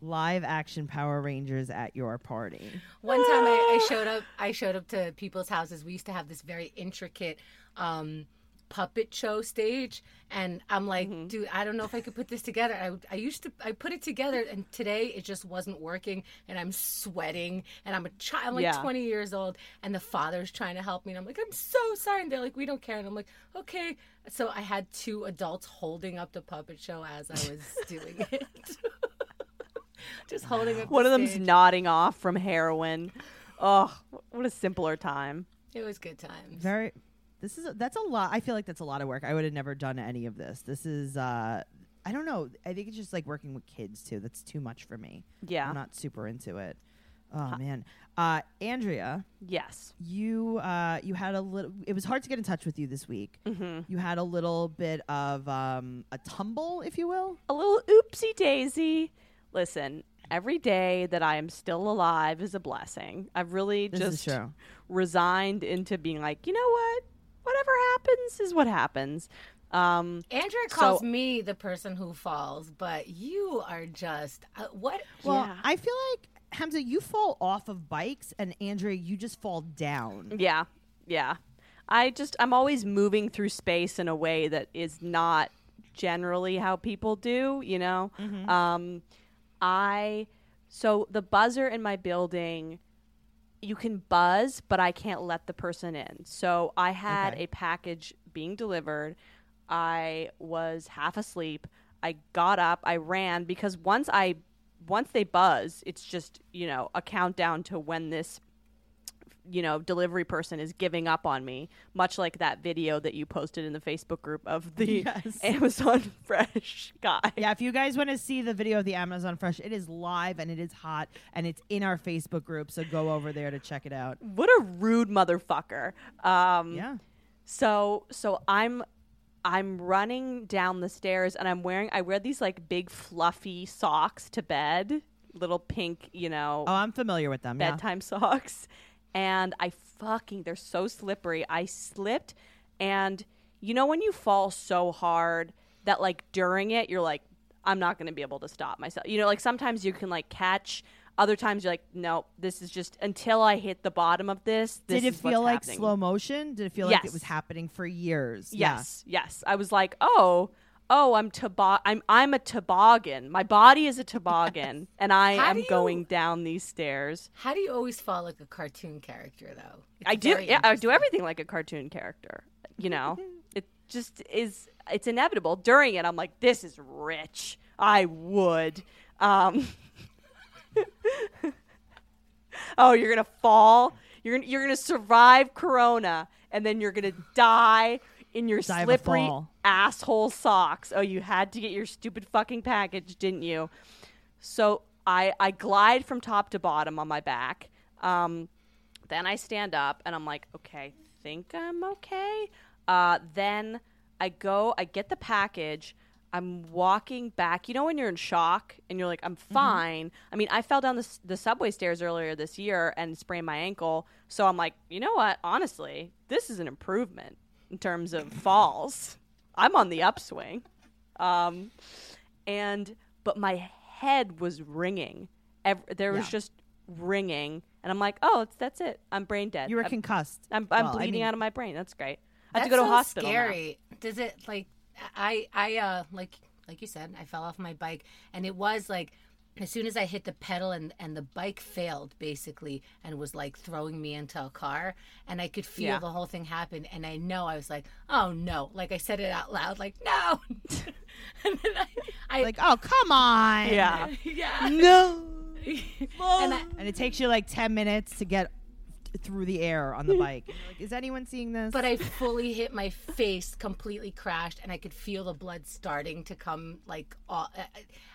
[SPEAKER 1] Live action Power Rangers at your party.
[SPEAKER 3] One time I, I showed up I showed up to people's houses. We used to have this very intricate um, puppet show stage and i'm like
[SPEAKER 2] Mm-hmm.
[SPEAKER 3] dude i don't know if i could put this together I, I used to i put it together and today it just wasn't working and i'm sweating and i'm a child i'm like
[SPEAKER 2] Yeah.
[SPEAKER 3] 20 years old and the father's trying to help me and i'm like i'm so sorry and they're like we don't care and i'm like okay so i had two adults holding up the puppet show as i was doing it just holding up
[SPEAKER 2] One
[SPEAKER 3] the
[SPEAKER 2] of them's
[SPEAKER 3] stage.
[SPEAKER 2] nodding off from heroin. Oh, what a simpler time.
[SPEAKER 3] it was good times
[SPEAKER 1] Very. This is a, that's a lot. I feel like that's a lot of work. I would have never done any of this. This is. uh I don't know. I think it's just like working with kids too. That's too much for me.
[SPEAKER 2] Yeah.
[SPEAKER 1] I'm not super into it. Oh man, uh, Andrea,
[SPEAKER 2] Yes.
[SPEAKER 1] you uh, you had a little. It was hard to get in touch with you this week.
[SPEAKER 2] Mm-hmm.
[SPEAKER 1] You had a little bit of um, a tumble, if you will.
[SPEAKER 2] A little oopsie daisy. Listen, every day that I am still alive is a blessing. I've really
[SPEAKER 1] This
[SPEAKER 2] just resigned into being like, you know what? Whatever happens is what happens. Um,
[SPEAKER 3] Andrea
[SPEAKER 2] So-
[SPEAKER 3] calls me the person who falls, but you are just uh, what?
[SPEAKER 1] Well,
[SPEAKER 2] Yeah.
[SPEAKER 1] I feel like Chemda, you fall off of bikes, and Andrea, you just fall down.
[SPEAKER 2] Yeah, yeah. I just I'm always moving through space in a way that is not generally how people do. You know, um, I so the buzzer in my building. You can buzz, but I can't let the person in. So I had
[SPEAKER 1] Okay.
[SPEAKER 2] a package being delivered. I was half asleep. I got up, I ran because once I once they buzz, it's just, you know, a countdown to when this you know, delivery person is giving up on me, much like that video that you posted in the Facebook group of the
[SPEAKER 1] Yes.
[SPEAKER 2] Amazon Fresh guy.
[SPEAKER 1] Yeah, if you guys want to see the video of the Amazon Fresh, it is live and it is hot and it's in our Facebook group. So go over there to check it out.
[SPEAKER 2] What a rude motherfucker. Um,
[SPEAKER 1] Yeah.
[SPEAKER 2] So so I'm I'm running down the stairs and I'm wearing I wear these like big fluffy socks to bed, little pink, you know,
[SPEAKER 1] Oh, I'm familiar with them. Yeah.
[SPEAKER 2] bedtime socks and I fucking they're so slippery. I slipped and you know when you fall so hard that like during it you're like I'm not going to be able to stop myself. You know like sometimes you can like catch other times you're like no, this is just until I hit the bottom of this. this
[SPEAKER 1] Did it feel like
[SPEAKER 2] happening.
[SPEAKER 1] slow motion? Did it feel like it was happening for years?
[SPEAKER 2] Yes, yes. I was like, oh, oh, I'm tobo- I'm I'm a toboggan. My body is a toboggan, and I
[SPEAKER 3] How
[SPEAKER 2] am
[SPEAKER 3] do you-
[SPEAKER 2] going down these stairs.
[SPEAKER 3] How do you always fall like a cartoon character, though? It's
[SPEAKER 2] I do, yeah, I do everything like a cartoon character. You know, it just is. It's inevitable. During it, I'm like, this is rich. I would. Um, oh, you're gonna fall. You're you're gonna survive Corona, and then you're gonna die in your
[SPEAKER 1] Die
[SPEAKER 2] slippery asshole socks. Oh, you had to get your stupid fucking package, didn't you? So I I glide from top to bottom on my back. Um, then I stand up and I'm like, okay, I think I'm okay. Uh, then I go, I get the package. I'm walking back. You know when you're in shock and you're like, I'm fine. I mean, I fell down the, the subway stairs earlier this year and sprained my ankle. So I'm like, you know what? Honestly, this is an improvement in terms of falls. I'm on the upswing. Um, and but my head was ringing. Ev- there was
[SPEAKER 1] Yeah.
[SPEAKER 2] just ringing, and I'm like, oh, it's, that's it. I'm brain dead.
[SPEAKER 1] You were
[SPEAKER 2] I'm,
[SPEAKER 1] concussed.
[SPEAKER 2] I'm, I'm
[SPEAKER 1] Well, I
[SPEAKER 2] bleeding
[SPEAKER 1] mean-
[SPEAKER 2] out of my brain. That's great. I have to go to
[SPEAKER 3] so
[SPEAKER 2] hospital. now.
[SPEAKER 3] Scary. Does it like? I I uh like like you said, I fell off my bike, and it was like. As soon as I hit the pedal and, and the bike failed basically and was like throwing me into a car and I could feel
[SPEAKER 2] Yeah.
[SPEAKER 3] the whole thing happen and I know I was like, oh no. Like I said it out loud, like, no And then I, I
[SPEAKER 1] Like, oh, come on.
[SPEAKER 2] Yeah.
[SPEAKER 3] yeah.
[SPEAKER 2] No.
[SPEAKER 3] and I,
[SPEAKER 1] And it takes you like 10 minutes to get through the air on the bike. Like, is anyone seeing this?
[SPEAKER 3] But I fully hit my face, completely crashed, and I could feel the blood starting to come. Like, all, I-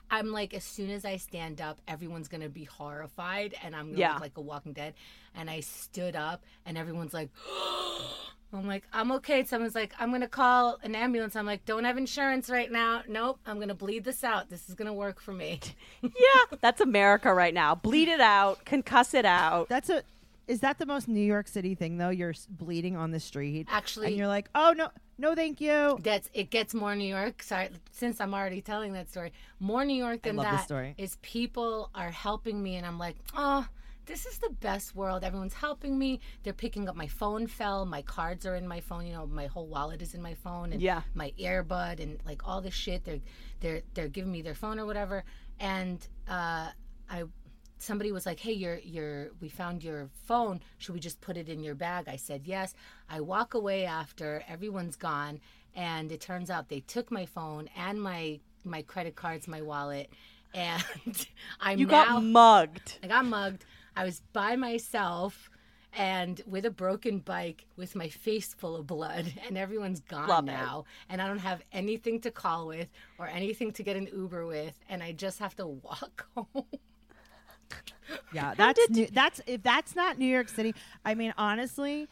[SPEAKER 3] I'm like, as soon as I stand up, everyone's gonna be horrified, and I'm gonna
[SPEAKER 2] Yeah.
[SPEAKER 3] look like a Walking Dead. And I stood up, and everyone's like, I'm like, I'm okay. Someone's like, I'm gonna call an ambulance. I'm like, don't have insurance right now. Nope, I'm gonna bleed this out. This is gonna work for me.
[SPEAKER 2] yeah, that's America right now. Bleed it out, concuss it out.
[SPEAKER 1] That's a. Is that the most New York City thing though? You're bleeding on the street,
[SPEAKER 3] Actually-
[SPEAKER 1] and you're like, "Oh no, no, thank you."
[SPEAKER 3] That's it gets more New York. Sorry, since I'm already telling that story, more New York than that
[SPEAKER 1] story.
[SPEAKER 3] is people are helping me, and I'm like, oh, this is the best world. Everyone's helping me. They're picking up my phone fell. My cards are in my phone. You know, my whole wallet is in my phone and
[SPEAKER 2] Yeah.
[SPEAKER 3] my earbud and like all this shit. They're they're they're giving me their phone or whatever. And uh, I somebody was like, "Hey, your your we found your phone. Should we just put it in your bag?" I said, "Yes." I walk away after everyone's gone, and it turns out they took my phone and my my credit cards, my wallet, and I'm
[SPEAKER 2] You
[SPEAKER 3] now
[SPEAKER 2] got mugged.
[SPEAKER 3] I got mugged. I was by myself and with a broken bike with my face full of blood and everyone's gone
[SPEAKER 2] Love it.
[SPEAKER 3] now and I don't have anything to call with or anything to get an Uber with and I just have to walk home.
[SPEAKER 1] Yeah, that's new, that's if that's not New York City. I mean, honestly,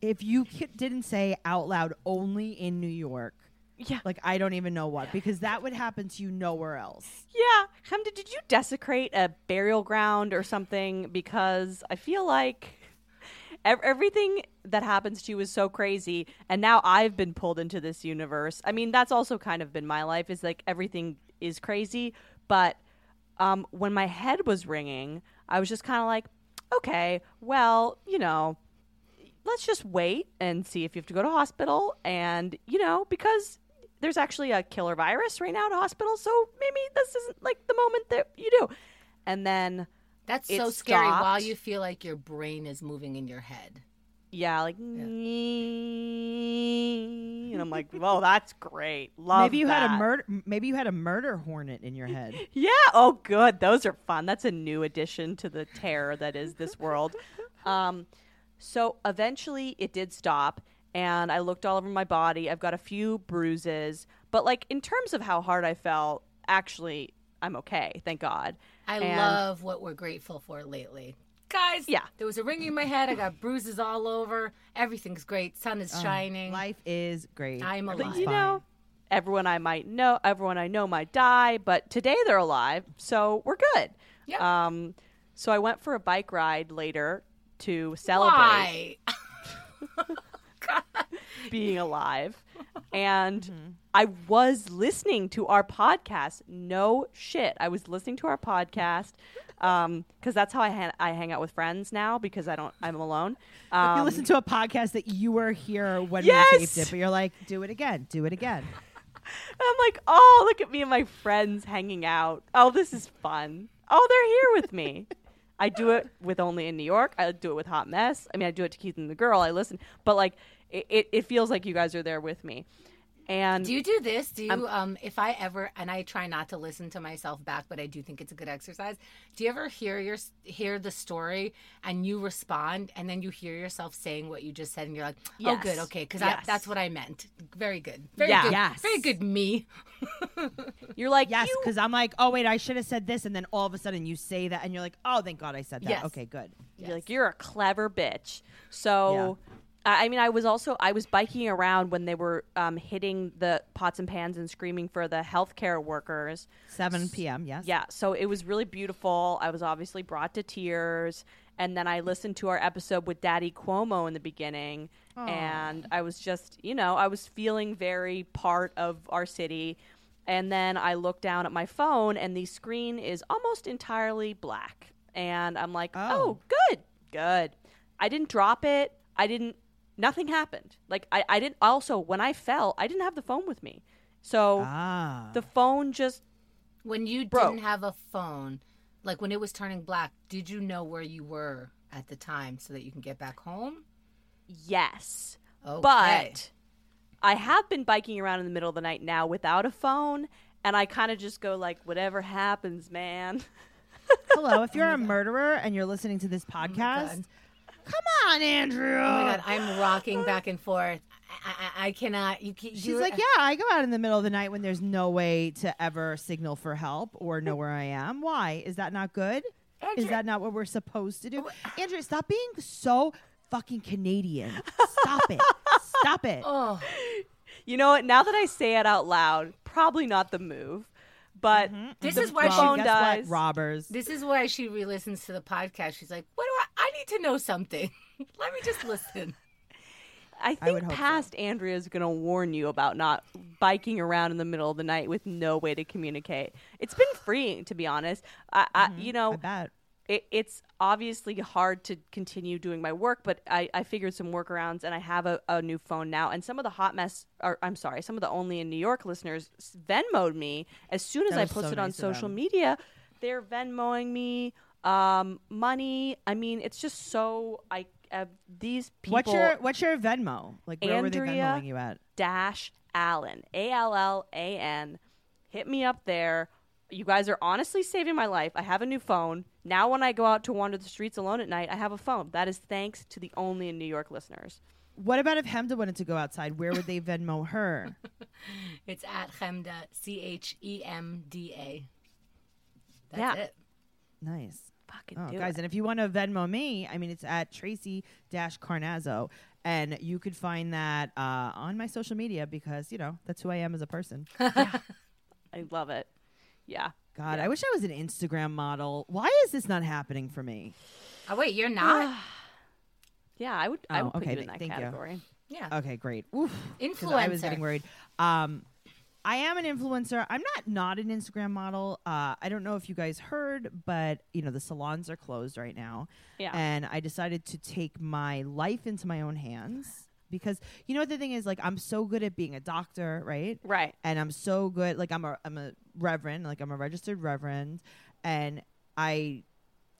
[SPEAKER 1] if you didn't say out loud only in New York,
[SPEAKER 2] Yeah.
[SPEAKER 1] like I don't even know what because that would happen to you nowhere else.
[SPEAKER 2] Yeah. Chemda, did you desecrate a burial ground or something? Because I feel like ev- everything that happens to you is so crazy. And now I've been pulled into this universe. I mean, that's also kind of been my life is like everything is crazy. But um, when my head was ringing, I was just kind of like, okay, well, you know, let's just wait and see if you have to go to hospital. And, you know, because there's actually a killer virus right now at hospital. So maybe this isn't like the moment that you do. And then,
[SPEAKER 3] That's so scary while you feel like your brain is moving in your head.
[SPEAKER 2] Yeah, like, and I'm like, well, that's great. Love
[SPEAKER 1] maybe you had a murder. Maybe you had a murder hornet in your head.
[SPEAKER 2] Yeah. Oh, good. Those are fun. That's a new addition to the terror that is this world. Um, so eventually it did stop, and I looked all over my body. I've got a few bruises, but like in terms of how hard I felt, actually, I'm okay. Thank God.
[SPEAKER 3] I
[SPEAKER 2] And-
[SPEAKER 3] love what we're grateful for lately. Guys,
[SPEAKER 2] Yeah.
[SPEAKER 3] there was a ring in my head. I got bruises all over. Everything's great. Sun is shining.
[SPEAKER 1] Life is great.
[SPEAKER 3] I'm
[SPEAKER 2] But
[SPEAKER 3] alive.
[SPEAKER 2] you know, everyone I might know, everyone I know might die, but today they're alive, so we're good.
[SPEAKER 3] Yeah.
[SPEAKER 2] Um, so I went for a bike ride later to celebrate. Being alive. And I was listening to our podcast. No shit. I was listening to our podcast because that's how I, ha- I hang out with friends now because I don't, I'm alone. Um,
[SPEAKER 1] you listen to a podcast that you were here when
[SPEAKER 2] Yes!
[SPEAKER 1] we taped it, but you're like, do it again, do it again.
[SPEAKER 2] I'm like, oh, look at me and my friends hanging out. Oh, this is fun. Oh, they're here with me. I do it with only in New York. I do it with Hot Mess. I mean, I do it to Keith and the Girl. I listen, but like, it, it, it feels like you guys are there with me. And
[SPEAKER 3] Do you do this? Do you, um, if I ever, and I try not to listen to myself back, but I do think it's a good exercise. Do you ever hear your hear the story and you respond, and then you hear yourself saying what you just said, and you're like, "Oh,
[SPEAKER 2] Yes.
[SPEAKER 3] good, okay," because
[SPEAKER 2] Yes.
[SPEAKER 3] that's what I meant. Very good. Very
[SPEAKER 2] Yeah.
[SPEAKER 3] good.
[SPEAKER 1] Yes.
[SPEAKER 3] Very good. Me.
[SPEAKER 2] you're like,
[SPEAKER 1] Yes,
[SPEAKER 2] you-
[SPEAKER 1] because I'm like, oh wait, I should have said this, and then all of a sudden you say that, and you're like, oh, thank God I said that.
[SPEAKER 3] Yes.
[SPEAKER 1] Okay, good.
[SPEAKER 2] You're like you're a clever bitch. So, I I mean, I was also I was biking around when they were um, hitting the pots and pans and screaming for the healthcare workers.
[SPEAKER 1] 7 p.m. Yes.
[SPEAKER 2] Yeah, so it was really beautiful. I was obviously brought to tears, and then I listened to our episode with Daddy Cuomo in the beginning, and I was just, you know, I was feeling very part of our city. And then I looked down at my phone, and the screen is almost entirely black. And I'm like,
[SPEAKER 1] Oh.
[SPEAKER 2] oh, good, good. I didn't drop it. I didn't. Nothing happened. Like I, I didn't. Also, when I fell, I didn't have the phone with me, so
[SPEAKER 1] Ah.
[SPEAKER 2] the phone just
[SPEAKER 3] When you
[SPEAKER 2] Bro.
[SPEAKER 3] didn't have a phone, like when it was turning black, did you know where you were at the time so that you can get back home?
[SPEAKER 2] Yes.
[SPEAKER 3] Okay.
[SPEAKER 2] But I have been biking around in the middle of the night now without a phone, and I kind of just go like, whatever happens, man.
[SPEAKER 1] Hello, if you're a murderer and you're listening to this podcast,
[SPEAKER 3] God.
[SPEAKER 1] Come on, Andrea.
[SPEAKER 3] Oh my god, I'm rocking back and forth. I, I, I cannot. You, can-
[SPEAKER 1] She's like, yeah, I go out in the middle of the night when there's no way to ever signal for help or know where I am. Why? Is that not good? Is that not what we're supposed to do? Oh, Andrea, stop being so fucking Canadian. Stop it. Stop it.
[SPEAKER 3] Oh,
[SPEAKER 2] You know what? Now that I say it out loud, probably not the move. But mm-hmm.
[SPEAKER 3] this
[SPEAKER 2] the
[SPEAKER 3] is why
[SPEAKER 1] Well,
[SPEAKER 3] she.
[SPEAKER 2] phone
[SPEAKER 1] guess
[SPEAKER 2] dies.
[SPEAKER 1] what? Robbers.
[SPEAKER 3] This is why she re-listens to the podcast. She's like, "What do I? I need to know something. Let me just listen."
[SPEAKER 2] I
[SPEAKER 1] would
[SPEAKER 2] think
[SPEAKER 1] hope so.
[SPEAKER 2] past Andrea is going to warn you about not biking around in the middle of the night with no way to communicate. It's been freeing, to be honest. I, I mm-hmm. you know,
[SPEAKER 1] I bet.
[SPEAKER 2] It, it's obviously hard to continue doing my work, but I, I figured some workarounds and I have a, a new phone now. And some of the hot mess, or I'm sorry, some of the only in New York listeners Venmoed me as soon as
[SPEAKER 1] That
[SPEAKER 2] I
[SPEAKER 1] was so
[SPEAKER 2] posted on social
[SPEAKER 1] them.
[SPEAKER 2] media. They're Venmoing me um, money. I mean, it's just so I uh, these people.
[SPEAKER 1] What's your What's your Venmo? Like where were they Venmoing you at?
[SPEAKER 2] dash Allan, A L L A N. Hit me up there. You guys are honestly saving my life. I have a new phone. Now, when I go out to wander the streets alone at night, I have a phone. That is thanks to the only in New York listeners.
[SPEAKER 1] What about if Chemda wanted to go outside? Where would they Venmo her?
[SPEAKER 3] It's at Chemda, C H E M D A. That's
[SPEAKER 2] Yeah.
[SPEAKER 3] it.
[SPEAKER 1] nice.
[SPEAKER 2] Fucking
[SPEAKER 1] Oh,
[SPEAKER 2] do
[SPEAKER 1] guys,
[SPEAKER 2] it.
[SPEAKER 1] and if you want to Venmo me, I mean, it's at Tracy Dash Carnazzo, and you could find that uh, on my social media because you know that's who I am as a person.
[SPEAKER 2] I love it. Yeah.
[SPEAKER 1] God,
[SPEAKER 2] Yeah.
[SPEAKER 1] I wish I was an Instagram model. Why is this not happening for me?
[SPEAKER 3] Oh wait, you're not?
[SPEAKER 2] Yeah, I would. I
[SPEAKER 1] Oh,
[SPEAKER 2] would put
[SPEAKER 1] okay,
[SPEAKER 2] you in that
[SPEAKER 1] thank you.
[SPEAKER 2] category.
[SPEAKER 3] yeah.
[SPEAKER 1] Okay, great. Oof. 'Cause
[SPEAKER 3] Influencer.
[SPEAKER 1] I was getting worried. Um, I am an influencer. I'm not not an Instagram model. Uh, I don't know if you guys heard, but you know the salons are closed right now,
[SPEAKER 2] Yeah.
[SPEAKER 1] and I decided to take my life into my own hands because you know what the thing is like I'm so good at being a doctor, right?
[SPEAKER 2] Right.
[SPEAKER 1] and I'm so good. Like I'm a I'm a reverend, like I'm a registered reverend, and I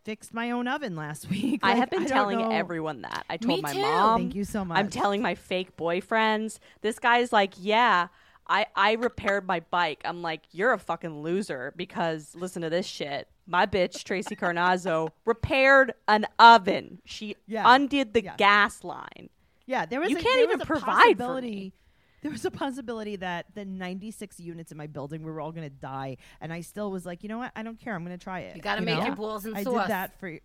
[SPEAKER 1] fixed my own oven last week.
[SPEAKER 2] I have been
[SPEAKER 1] don't
[SPEAKER 2] telling
[SPEAKER 1] know.
[SPEAKER 2] everyone that. I
[SPEAKER 3] Me
[SPEAKER 2] told my
[SPEAKER 3] too.
[SPEAKER 2] mom.
[SPEAKER 1] Thank you so much.
[SPEAKER 2] I'm telling my fake boyfriends. This guy's like, yeah, I I repaired my bike. I'm like, you're a fucking loser because listen to this shit. My bitch Tracy Carnazzo repaired an oven. She
[SPEAKER 1] Yeah.
[SPEAKER 2] undid the
[SPEAKER 1] Yeah.
[SPEAKER 2] gas line.
[SPEAKER 1] Yeah, there was.
[SPEAKER 2] You
[SPEAKER 1] a,
[SPEAKER 2] can't
[SPEAKER 1] there
[SPEAKER 2] even
[SPEAKER 1] was a
[SPEAKER 2] provide for
[SPEAKER 1] possibility-
[SPEAKER 2] me.
[SPEAKER 1] There was a possibility that the 96 units in my building we were all going to die, and I still was like, you know what? I don't care. I'm going to try it.
[SPEAKER 3] You gotta
[SPEAKER 1] you
[SPEAKER 3] make
[SPEAKER 1] know?
[SPEAKER 3] your balls and
[SPEAKER 1] I
[SPEAKER 3] sauce.
[SPEAKER 1] did that for. you.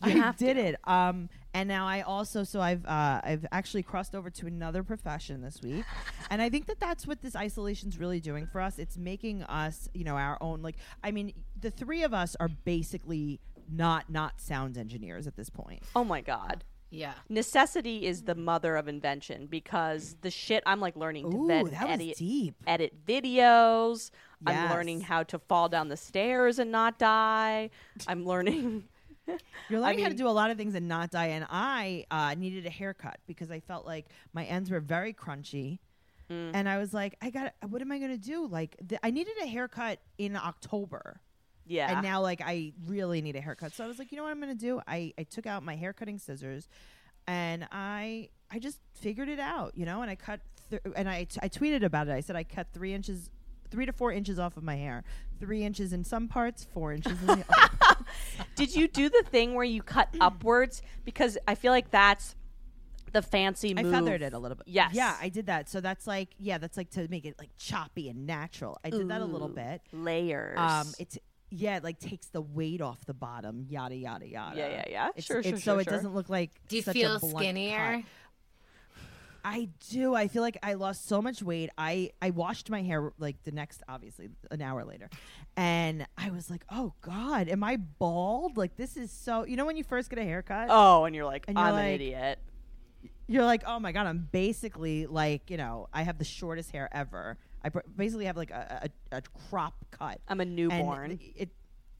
[SPEAKER 1] I
[SPEAKER 2] have
[SPEAKER 1] did it. Um, and now I also so I've uh, I've actually crossed over to another profession this week, and I think that that's what this isolation's really doing for us. It's making us, you know, our own. Like, I mean, the three of us are basically not not sound engineers at this point.
[SPEAKER 2] Oh my god.
[SPEAKER 3] Yeah.
[SPEAKER 2] Necessity is the mother of invention because the shit I'm like learning to
[SPEAKER 1] Ooh,
[SPEAKER 2] vet,
[SPEAKER 1] that was
[SPEAKER 2] edit,
[SPEAKER 1] deep.
[SPEAKER 2] edit videos. I'm learning how to fall down the stairs and not die. I'm learning
[SPEAKER 1] You're learning how to do a lot of things and not die. And I uh, needed a haircut because I felt like my ends were very crunchy.
[SPEAKER 2] Mm.
[SPEAKER 1] And I was like, I got. What am I going to do? Like, th- I needed a haircut in October,
[SPEAKER 2] Yeah.
[SPEAKER 1] and now like I really need a haircut. So I was like, you know what I'm going to do? I I took out my hair cutting scissors, and I I just figured it out, you know. And I cut, th- and I t- I tweeted about it. I said I cut three inches. Three to four inches off of my hair, three inches in some parts, four inches in the other.
[SPEAKER 2] Did you do the thing where you cut upwards? Because I feel like that's the fancy
[SPEAKER 1] I feathered it a little bit.
[SPEAKER 2] Yes.
[SPEAKER 1] Yeah, I did that. So that's like, yeah, that's like to make it like choppy and natural. I did that a little bit.
[SPEAKER 2] Layers.
[SPEAKER 1] Um, it's yeah, it like takes the weight off the bottom. Yada yada yada.
[SPEAKER 2] Yeah, yeah, yeah.
[SPEAKER 1] It's,
[SPEAKER 2] Sure,
[SPEAKER 1] it's
[SPEAKER 2] sure,
[SPEAKER 1] so
[SPEAKER 2] sure,
[SPEAKER 1] it
[SPEAKER 2] sure.
[SPEAKER 1] doesn't look like.
[SPEAKER 3] Do you
[SPEAKER 1] such
[SPEAKER 3] feel
[SPEAKER 1] a
[SPEAKER 3] skinnier?
[SPEAKER 1] cut. I do. I feel like I lost so much weight. I I washed my hair like the next, obviously, an hour later, and I was like, oh god, am I bald? Like this is so. You know when you first get a haircut,
[SPEAKER 2] oh, and you're like,
[SPEAKER 1] And you're
[SPEAKER 2] I'm an idiot.
[SPEAKER 1] you're like, oh my god, I'm basically like, you know, I have the shortest hair ever. I pr- basically have like a, a, a crop cut.
[SPEAKER 2] I'm a
[SPEAKER 1] And
[SPEAKER 2] newborn.
[SPEAKER 1] it,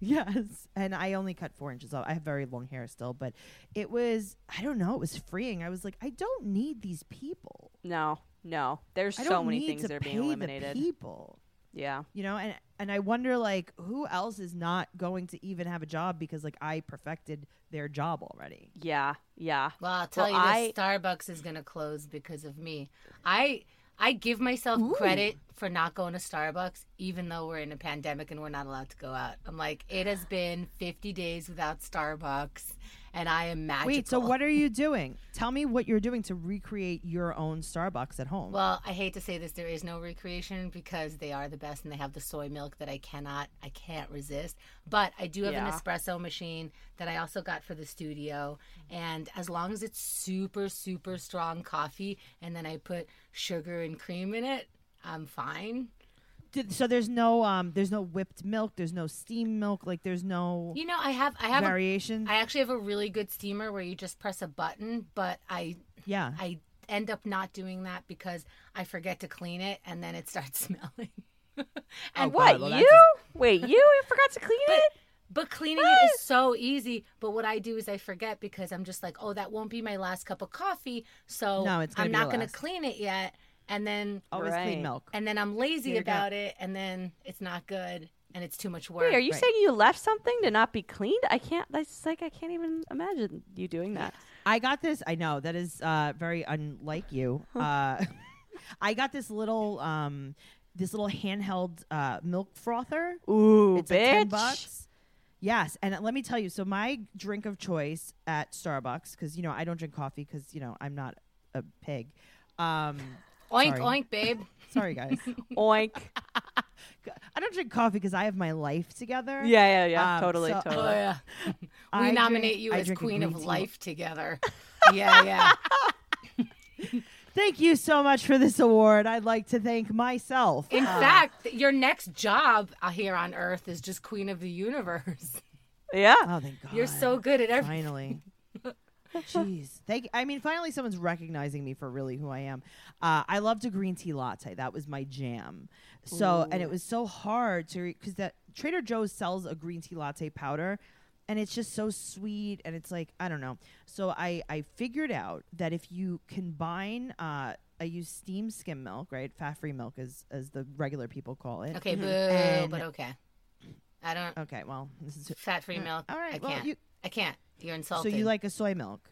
[SPEAKER 1] yes, and I only cut four inches off. I have very long hair still, but it was, I don't know, it was freeing. I was like, I don't need these people.
[SPEAKER 2] no, no. There's so many things that are being eliminated.
[SPEAKER 1] the people.
[SPEAKER 2] Yeah.
[SPEAKER 1] You know, and and I wonder like who else is not going to even have a job because like I perfected their job already.
[SPEAKER 2] Yeah. Yeah.
[SPEAKER 3] Well, I'll tell
[SPEAKER 2] Well,
[SPEAKER 3] you
[SPEAKER 2] I-
[SPEAKER 3] this: Starbucks is gonna close because of me. I I give myself credit for not going to Starbucks, even though we're in a pandemic and we're not allowed to go out. I'm like, it has been 50 days without Starbucks, and I am magical.
[SPEAKER 1] Wait, so what are you doing? Tell me what you're doing to recreate your own Starbucks at home.
[SPEAKER 3] Well, I hate to say this, there is no recreation because they are the best and they have the soy milk that I cannot, I can't resist. But I do have an espresso machine that I also got for the studio. And as long as it's super, super strong coffee and then I put sugar and cream in it, I'm fine.
[SPEAKER 1] Did, so there's no um there's no whipped milk, there's no steam milk, like there's no
[SPEAKER 3] You know, I have, I have, a,
[SPEAKER 1] variation.
[SPEAKER 3] I actually have a really good steamer where you just press a button, but I,
[SPEAKER 1] yeah.
[SPEAKER 3] I end up not doing that because I forget to clean it and then it starts smelling.
[SPEAKER 2] And
[SPEAKER 1] Oh,
[SPEAKER 2] what?
[SPEAKER 1] Well,
[SPEAKER 2] you?
[SPEAKER 1] that's
[SPEAKER 2] Wait, you forgot to clean it?
[SPEAKER 3] But cleaning it is so easy. But what I do is I forget because I'm just like, oh, that won't be my last cup of coffee. So
[SPEAKER 1] No, it's gonna
[SPEAKER 3] I'm not going to clean it yet. And then
[SPEAKER 1] Always
[SPEAKER 2] Right.
[SPEAKER 1] clean milk.
[SPEAKER 3] and then I'm lazy
[SPEAKER 1] Here
[SPEAKER 3] about it. And then it's not good. And it's too much work.
[SPEAKER 2] Wait, are you
[SPEAKER 1] Right.
[SPEAKER 2] saying you left something to not be cleaned? I can't. That's like I can't even imagine you doing that.
[SPEAKER 1] I got this. I know that is uh, very unlike you. Uh, I got this little, um, this little handheld uh, milk frother.
[SPEAKER 2] Ooh,
[SPEAKER 1] it's
[SPEAKER 2] bitch.
[SPEAKER 1] like ten bucks. Yes, and let me tell you. So my drink of choice at Starbucks, because you know I don't drink coffee because you know I'm not a pig. Um,
[SPEAKER 3] oink,
[SPEAKER 1] sorry.
[SPEAKER 3] oink, babe.
[SPEAKER 1] sorry guys,
[SPEAKER 2] Oink.
[SPEAKER 1] I don't drink coffee because I have my life together.
[SPEAKER 2] Yeah, yeah, yeah.
[SPEAKER 1] Um,
[SPEAKER 2] totally,
[SPEAKER 1] so-
[SPEAKER 3] Oh,
[SPEAKER 2] totally.
[SPEAKER 3] yeah. we
[SPEAKER 1] I
[SPEAKER 3] nominate
[SPEAKER 1] drink-
[SPEAKER 3] you
[SPEAKER 1] I
[SPEAKER 3] as queen of
[SPEAKER 1] tea.
[SPEAKER 3] life together. yeah, yeah.
[SPEAKER 1] Thank you so much for this award. I'd like to thank myself.
[SPEAKER 3] In fact, your next job uh, here on Earth is just queen of the universe.
[SPEAKER 2] Yeah.
[SPEAKER 1] Oh, thank God.
[SPEAKER 3] You're so good at everything.
[SPEAKER 1] Finally. Jeez. Thank I mean, finally someone's recognizing me for really who I am. Uh, I loved a green tea latte. That was my jam. So, and it was so hard to, because that Trader Joe's sells a green tea latte powder and it's just so sweet and it's like, I don't know. So I, I figured out that if you combine, uh, I use steamed skim milk, right? Fat free milk as, as the regular people call it.
[SPEAKER 3] Okay, boo,
[SPEAKER 1] And-
[SPEAKER 3] but okay. I don't.
[SPEAKER 1] Okay. Well, this is,
[SPEAKER 3] Fat-free milk.
[SPEAKER 1] all right.
[SPEAKER 3] I
[SPEAKER 1] well,
[SPEAKER 3] can't.
[SPEAKER 1] you,
[SPEAKER 3] I can't. You're insulting.
[SPEAKER 1] so you like a soy milk?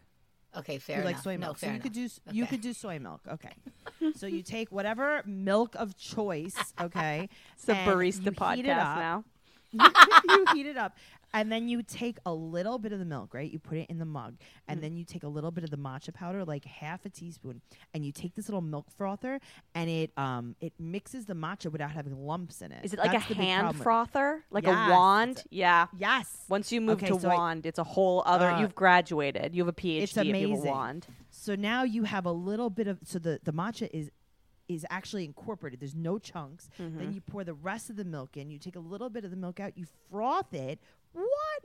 [SPEAKER 3] Okay, fair
[SPEAKER 1] you like
[SPEAKER 3] enough.
[SPEAKER 1] soy
[SPEAKER 3] no,
[SPEAKER 1] milk.
[SPEAKER 3] fair
[SPEAKER 1] so you
[SPEAKER 3] enough.
[SPEAKER 1] could do s you could do soy milk. Okay. so you take whatever milk of choice, okay?
[SPEAKER 2] It's the barista
[SPEAKER 1] heat it
[SPEAKER 2] podcast
[SPEAKER 1] up.
[SPEAKER 2] now.
[SPEAKER 1] you heat it up. And then you take a little bit of the milk, right? You put it in the mug. And then you take a little bit of the matcha powder, like half a teaspoon, and you take this little milk frother and it um it mixes the matcha without having lumps in it.
[SPEAKER 2] Is it like
[SPEAKER 1] That's
[SPEAKER 2] a hand frother, like
[SPEAKER 1] Yes,
[SPEAKER 2] a wand? yeah.
[SPEAKER 1] Yes.
[SPEAKER 2] Once you move
[SPEAKER 1] Okay,
[SPEAKER 2] to
[SPEAKER 1] so I-
[SPEAKER 2] wand, it's a whole other.
[SPEAKER 1] Uh,
[SPEAKER 2] you've graduated. You have a PhD.
[SPEAKER 1] It's
[SPEAKER 2] if you have a
[SPEAKER 1] amazing.
[SPEAKER 2] wand.
[SPEAKER 1] So now you have a little bit of so the the matcha is is actually incorporated. There's no chunks.
[SPEAKER 2] Mm-hmm.
[SPEAKER 1] Then you pour the rest of the milk in. You take a little bit of the milk out. You froth it. What?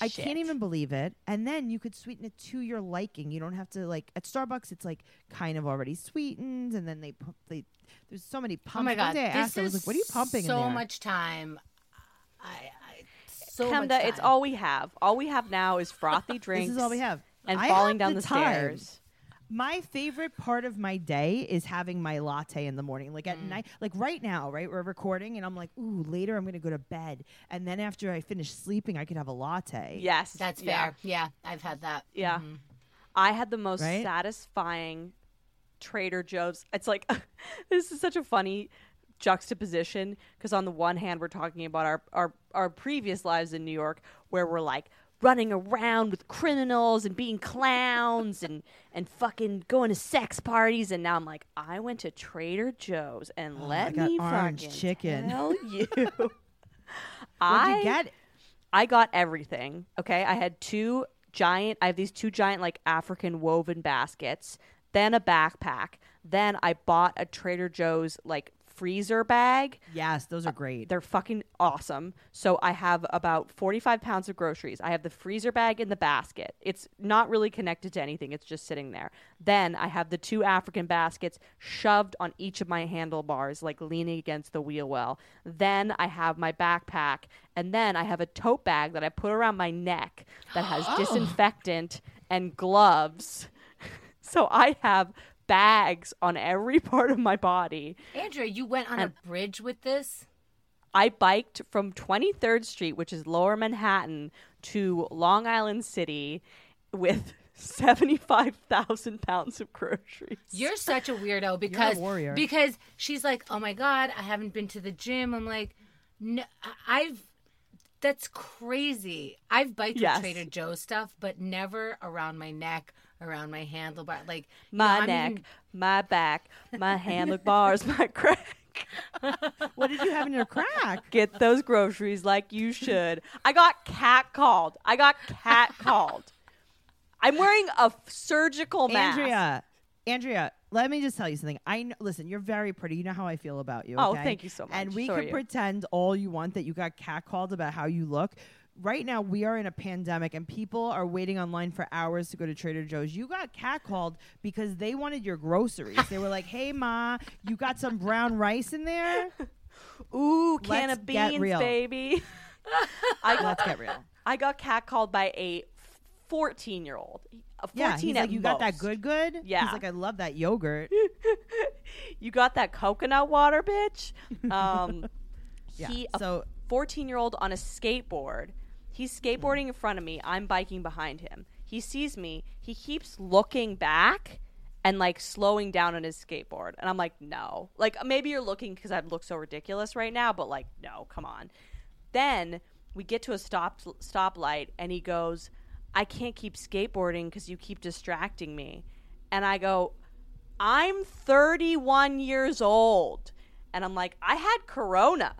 [SPEAKER 1] I can't even believe it. And then you could sweeten it to your liking. You don't have to like at Starbucks. It's like kind of already sweetened, and then they pump. They there's so many pumps.
[SPEAKER 3] Oh my
[SPEAKER 1] One
[SPEAKER 3] god,
[SPEAKER 1] day I
[SPEAKER 3] this
[SPEAKER 1] asked, I was
[SPEAKER 3] is
[SPEAKER 1] like, "What are you pumping
[SPEAKER 3] so
[SPEAKER 1] in there?"
[SPEAKER 3] much time. I, I so
[SPEAKER 2] Chemda,
[SPEAKER 3] much
[SPEAKER 2] it's all we have. All we have now is frothy drinks.
[SPEAKER 1] This is all we have.
[SPEAKER 2] And
[SPEAKER 1] I
[SPEAKER 2] falling
[SPEAKER 1] have
[SPEAKER 2] down the,
[SPEAKER 1] time.
[SPEAKER 2] stairs.
[SPEAKER 1] My favorite part of my day is having my latte in the morning. Like
[SPEAKER 2] Mm.
[SPEAKER 1] at night, like right now, right? We're recording, and I'm like, ooh, later I'm gonna go to bed, and then after I finish sleeping, I could have a latte.
[SPEAKER 2] Yes,
[SPEAKER 3] That's fair. Yeah, I've had that.
[SPEAKER 2] Yeah.
[SPEAKER 3] Mhm.
[SPEAKER 2] I had the most
[SPEAKER 1] Right?
[SPEAKER 2] satisfying Trader Joe's. It's like this is such a funny juxtaposition because on the one hand we're talking about our, our our previous lives in New York where we're like running around with criminals and being clowns and and fucking going to sex parties and now I'm like I went to Trader Joe's and
[SPEAKER 1] Oh,
[SPEAKER 2] let me fucking
[SPEAKER 1] chicken.
[SPEAKER 2] tell you I
[SPEAKER 1] you get?
[SPEAKER 2] I got everything. Okay. I had two giant, I have these two giant, like African woven baskets, then a backpack. Then I bought a Trader Joe's, like, freezer bag.
[SPEAKER 1] Yes, those are great.
[SPEAKER 2] They're fucking awesome. So I have about 45 pounds of groceries. I have the freezer bag in the basket. It's not really connected to anything, it's just sitting there. Then I have the two African baskets shoved on each of my handlebars, like leaning against the wheel well. Then I have my backpack. And then I have a tote bag that I put around my neck that has disinfectant and gloves. So I have bags on every part of my body.
[SPEAKER 3] Andrea, you went on a bridge with this.
[SPEAKER 2] I biked from 23rd Street, which is lower Manhattan, to Long Island City with 75,000 pounds of groceries.
[SPEAKER 3] You're such a weirdo because
[SPEAKER 1] warrior.
[SPEAKER 3] because she's like, oh my god, I haven't been to the gym. I'm like, no, I've. That's crazy. I've biked
[SPEAKER 2] Yes.
[SPEAKER 3] with Trader Joe's stuff, but never around my neck, around my handlebar. Like
[SPEAKER 2] my
[SPEAKER 3] know, I'm
[SPEAKER 2] neck,
[SPEAKER 3] even-
[SPEAKER 2] my back, my handlebars, my crack.
[SPEAKER 1] what did you have in your crack?
[SPEAKER 2] Get those groceries like you should. I got cat called. I got cat called. I'm wearing a surgical mask.
[SPEAKER 1] Andrea, Andrea, let me just tell you something. I know, listen, you're very pretty. You know how I feel about you.
[SPEAKER 2] Oh,
[SPEAKER 1] okay?
[SPEAKER 2] thank you so much.
[SPEAKER 1] And we
[SPEAKER 2] So
[SPEAKER 1] can pretend all you want that you got catcalled about how you look. Right now, we are in a pandemic, and people are waiting online for hours to go to Trader Joe's. You got catcalled because they wanted your groceries. they were like, "Hey, ma, you got some brown rice in there?"
[SPEAKER 2] Ooh, can
[SPEAKER 1] Let's
[SPEAKER 2] of beans, baby. I got,
[SPEAKER 1] Let's get real.
[SPEAKER 2] I got catcalled by a 14 year old. A 14
[SPEAKER 1] Yeah, like, you got that good, good.
[SPEAKER 2] Yeah.
[SPEAKER 1] he's like, I love that yogurt.
[SPEAKER 2] You got that coconut water, bitch. Um,
[SPEAKER 1] Yeah.
[SPEAKER 2] he, a
[SPEAKER 1] so
[SPEAKER 2] 14 year old on a skateboard. He's skateboarding in front of me. I'm biking behind him. He sees me. He keeps looking back and like slowing down on his skateboard. And I'm like, no. Like maybe you're looking because I look so ridiculous right now, but like, no, come on. Then we get to a stop stoplight and he goes, I can't keep skateboarding because you keep distracting me. And I go, I'm 31 years old. And I'm like, I had corona.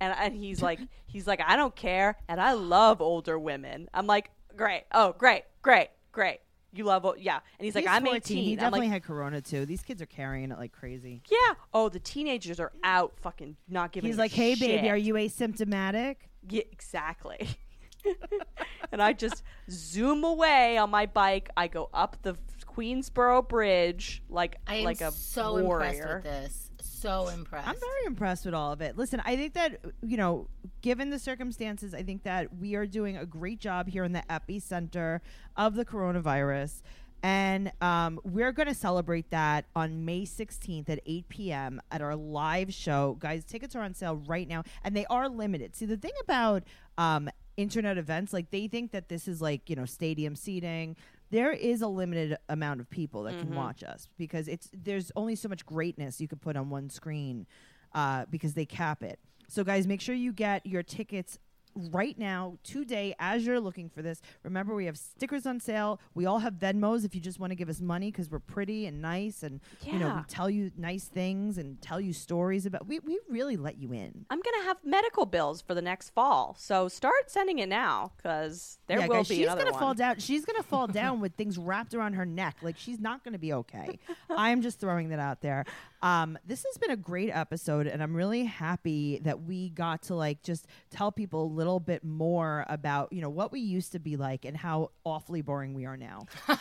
[SPEAKER 2] And, and he's like, he's like, I don't care. And I love older women. I'm like, great. Oh, great, great, great. You love, yeah. And he's like, I'm
[SPEAKER 1] 14.
[SPEAKER 2] 18.
[SPEAKER 1] He definitely
[SPEAKER 2] like,
[SPEAKER 1] had corona too. These kids are carrying it like crazy.
[SPEAKER 2] yeah. Oh, the teenagers are out fucking not giving
[SPEAKER 1] He's
[SPEAKER 2] a
[SPEAKER 1] like, "Hey, baby, are you asymptomatic?"
[SPEAKER 2] Yeah, exactly. and I just zoom away on my bike. I go up the Queensboro Bridge like
[SPEAKER 3] I am
[SPEAKER 2] like a
[SPEAKER 3] so
[SPEAKER 2] warrior.
[SPEAKER 3] impressed with this. So impressed.
[SPEAKER 1] I'm very impressed with all of it. Listen, I think that, you know, given the circumstances, I think that we are doing a great job here in the epicenter of the coronavirus. And um, we're going to celebrate that on May 16th at 8 p.m. at our live show. Guys, tickets are on sale right now, and they are limited. See, the thing about um, internet events, like they think that this is like, you know, stadium seating. There is a limited amount of people that can watch us because it's there's only so much greatness you can put on one screen uh, because they cap it. So, guys, make sure you get your tickets right now, today, as you're looking for this. Remember, we have stickers on sale. We all have Venmos if you just want to give us money because we're pretty and nice, and you know we tell you nice things and tell you stories about. We we really let you in.
[SPEAKER 2] I'm gonna have medical bills for the next fall, so start sending it now because there
[SPEAKER 1] yeah,
[SPEAKER 2] will be
[SPEAKER 1] she's
[SPEAKER 2] another
[SPEAKER 1] gonna
[SPEAKER 2] one.
[SPEAKER 1] fall down. She's gonna fall down with things wrapped around her neck. Like she's not gonna be okay. I'm just throwing that out there. Um, this has been a great episode, and I'm really happy that we got to like just tell people a little bit more about you know what we used to be like and how awfully boring we are now.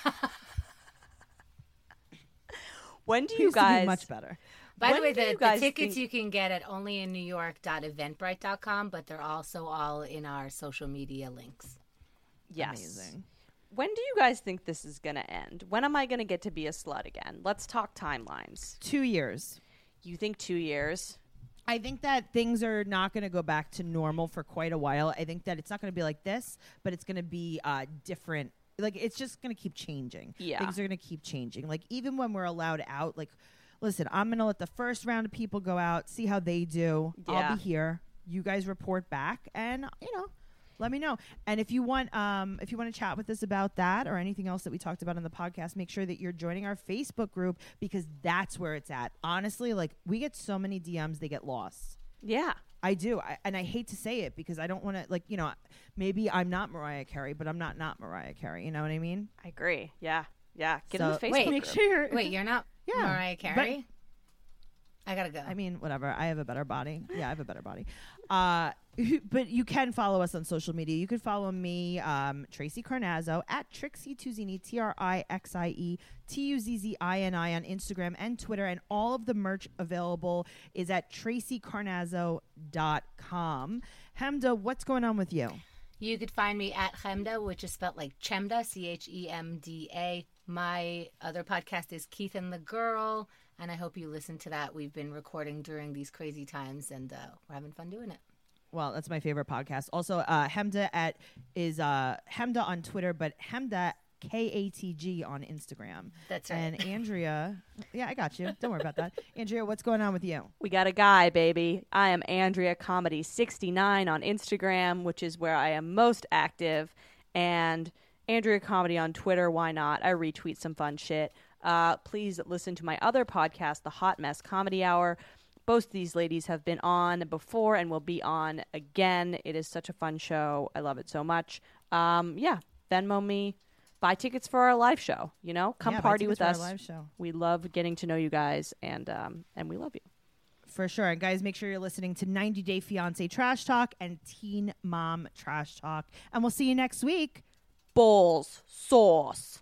[SPEAKER 2] When do you
[SPEAKER 1] used be
[SPEAKER 2] guys?
[SPEAKER 1] much better.
[SPEAKER 3] By
[SPEAKER 2] When
[SPEAKER 3] the way,
[SPEAKER 2] do you
[SPEAKER 3] the, the tickets
[SPEAKER 2] think-
[SPEAKER 3] you can get at onlyinnewyork.eventbrite.com, but they're also all in our social media links.
[SPEAKER 2] yes.
[SPEAKER 1] Amazing.
[SPEAKER 2] When do you guys think this is gonna end? When am I gonna get to be a slut again? Let's talk timelines.
[SPEAKER 1] Two years.
[SPEAKER 2] You think two years?
[SPEAKER 1] I think that things are not going to go back to normal for quite a while. I think that it's not going to be like this, but it's going to be uh, different. Like it's just going to keep changing.
[SPEAKER 2] Yeah.
[SPEAKER 1] things are going to keep changing. Like even when we're allowed out, like listen, I'm going to let the first round of people go out, see how they do.
[SPEAKER 2] Yeah.
[SPEAKER 1] I'll be here. You guys report back, and you know. Let me know, and if you want, um, if you want to chat with us about that or anything else that we talked about on the podcast, make sure that you're joining our Facebook group because that's where it's at. Honestly, like we get so many DMs, they get lost.
[SPEAKER 2] Yeah.
[SPEAKER 1] I do, I, and I hate to say it because I don't want to, like, you know, maybe I'm not Mariah Carey, but I'm not not Mariah Carey. You know what I mean?
[SPEAKER 2] I agree. Yeah. Yeah. Get
[SPEAKER 1] So-
[SPEAKER 2] in the Facebook
[SPEAKER 3] Wait,
[SPEAKER 1] Make
[SPEAKER 2] group.
[SPEAKER 1] sure. You're,
[SPEAKER 3] Wait, you're not
[SPEAKER 1] Yeah,
[SPEAKER 3] Mariah
[SPEAKER 1] but-
[SPEAKER 3] Carey? I gotta go.
[SPEAKER 1] I mean, whatever. I have a better body. Yeah, I have a better body. Uh, but you can follow us on social media. You can follow me, um, Tracy Carnazzo at Trixie Tuzzini, T R I X I E T U Z Z I N I on Instagram and Twitter. And all of the merch available is at tracycarnazzo.com. Chemda, what's going on with you?
[SPEAKER 3] You could find me at Chemda, which is spelled like Chemda, C H E M D A. My other podcast is Keith and the Girl, and I hope you listen to that. We've been recording during these crazy times, and uh, we're having fun doing it.
[SPEAKER 1] Well, that's my favorite podcast. Also, uh, Chemda at is uh, Chemda on Twitter, but Chemda K A T G on Instagram.
[SPEAKER 3] That's right.
[SPEAKER 1] And Andrea, yeah, I got you. Don't worry about that. Andrea, what's going on with you?
[SPEAKER 2] We got a guy, baby. I am Andrea Comedy 69 on Instagram, which is where I am most active, and Andrea Comedy on Twitter. Why not? I retweet some fun shit. Uh, please listen to my other podcast, The Hot Mess Comedy Hour. Both these ladies have been on before and will be on again. It is such a fun show. I love it so much. Um, yeah, Venmo me. Buy tickets for our live show. You know, come
[SPEAKER 1] Yeah,
[SPEAKER 2] party with us.
[SPEAKER 1] live show.
[SPEAKER 2] We love getting to know you guys, and um, and we love you.
[SPEAKER 1] For sure. And guys, make sure you're listening to 90 Day Fiance Trash Talk and Teen Mom Trash Talk. And we'll see you next week.
[SPEAKER 2] Balls sauce.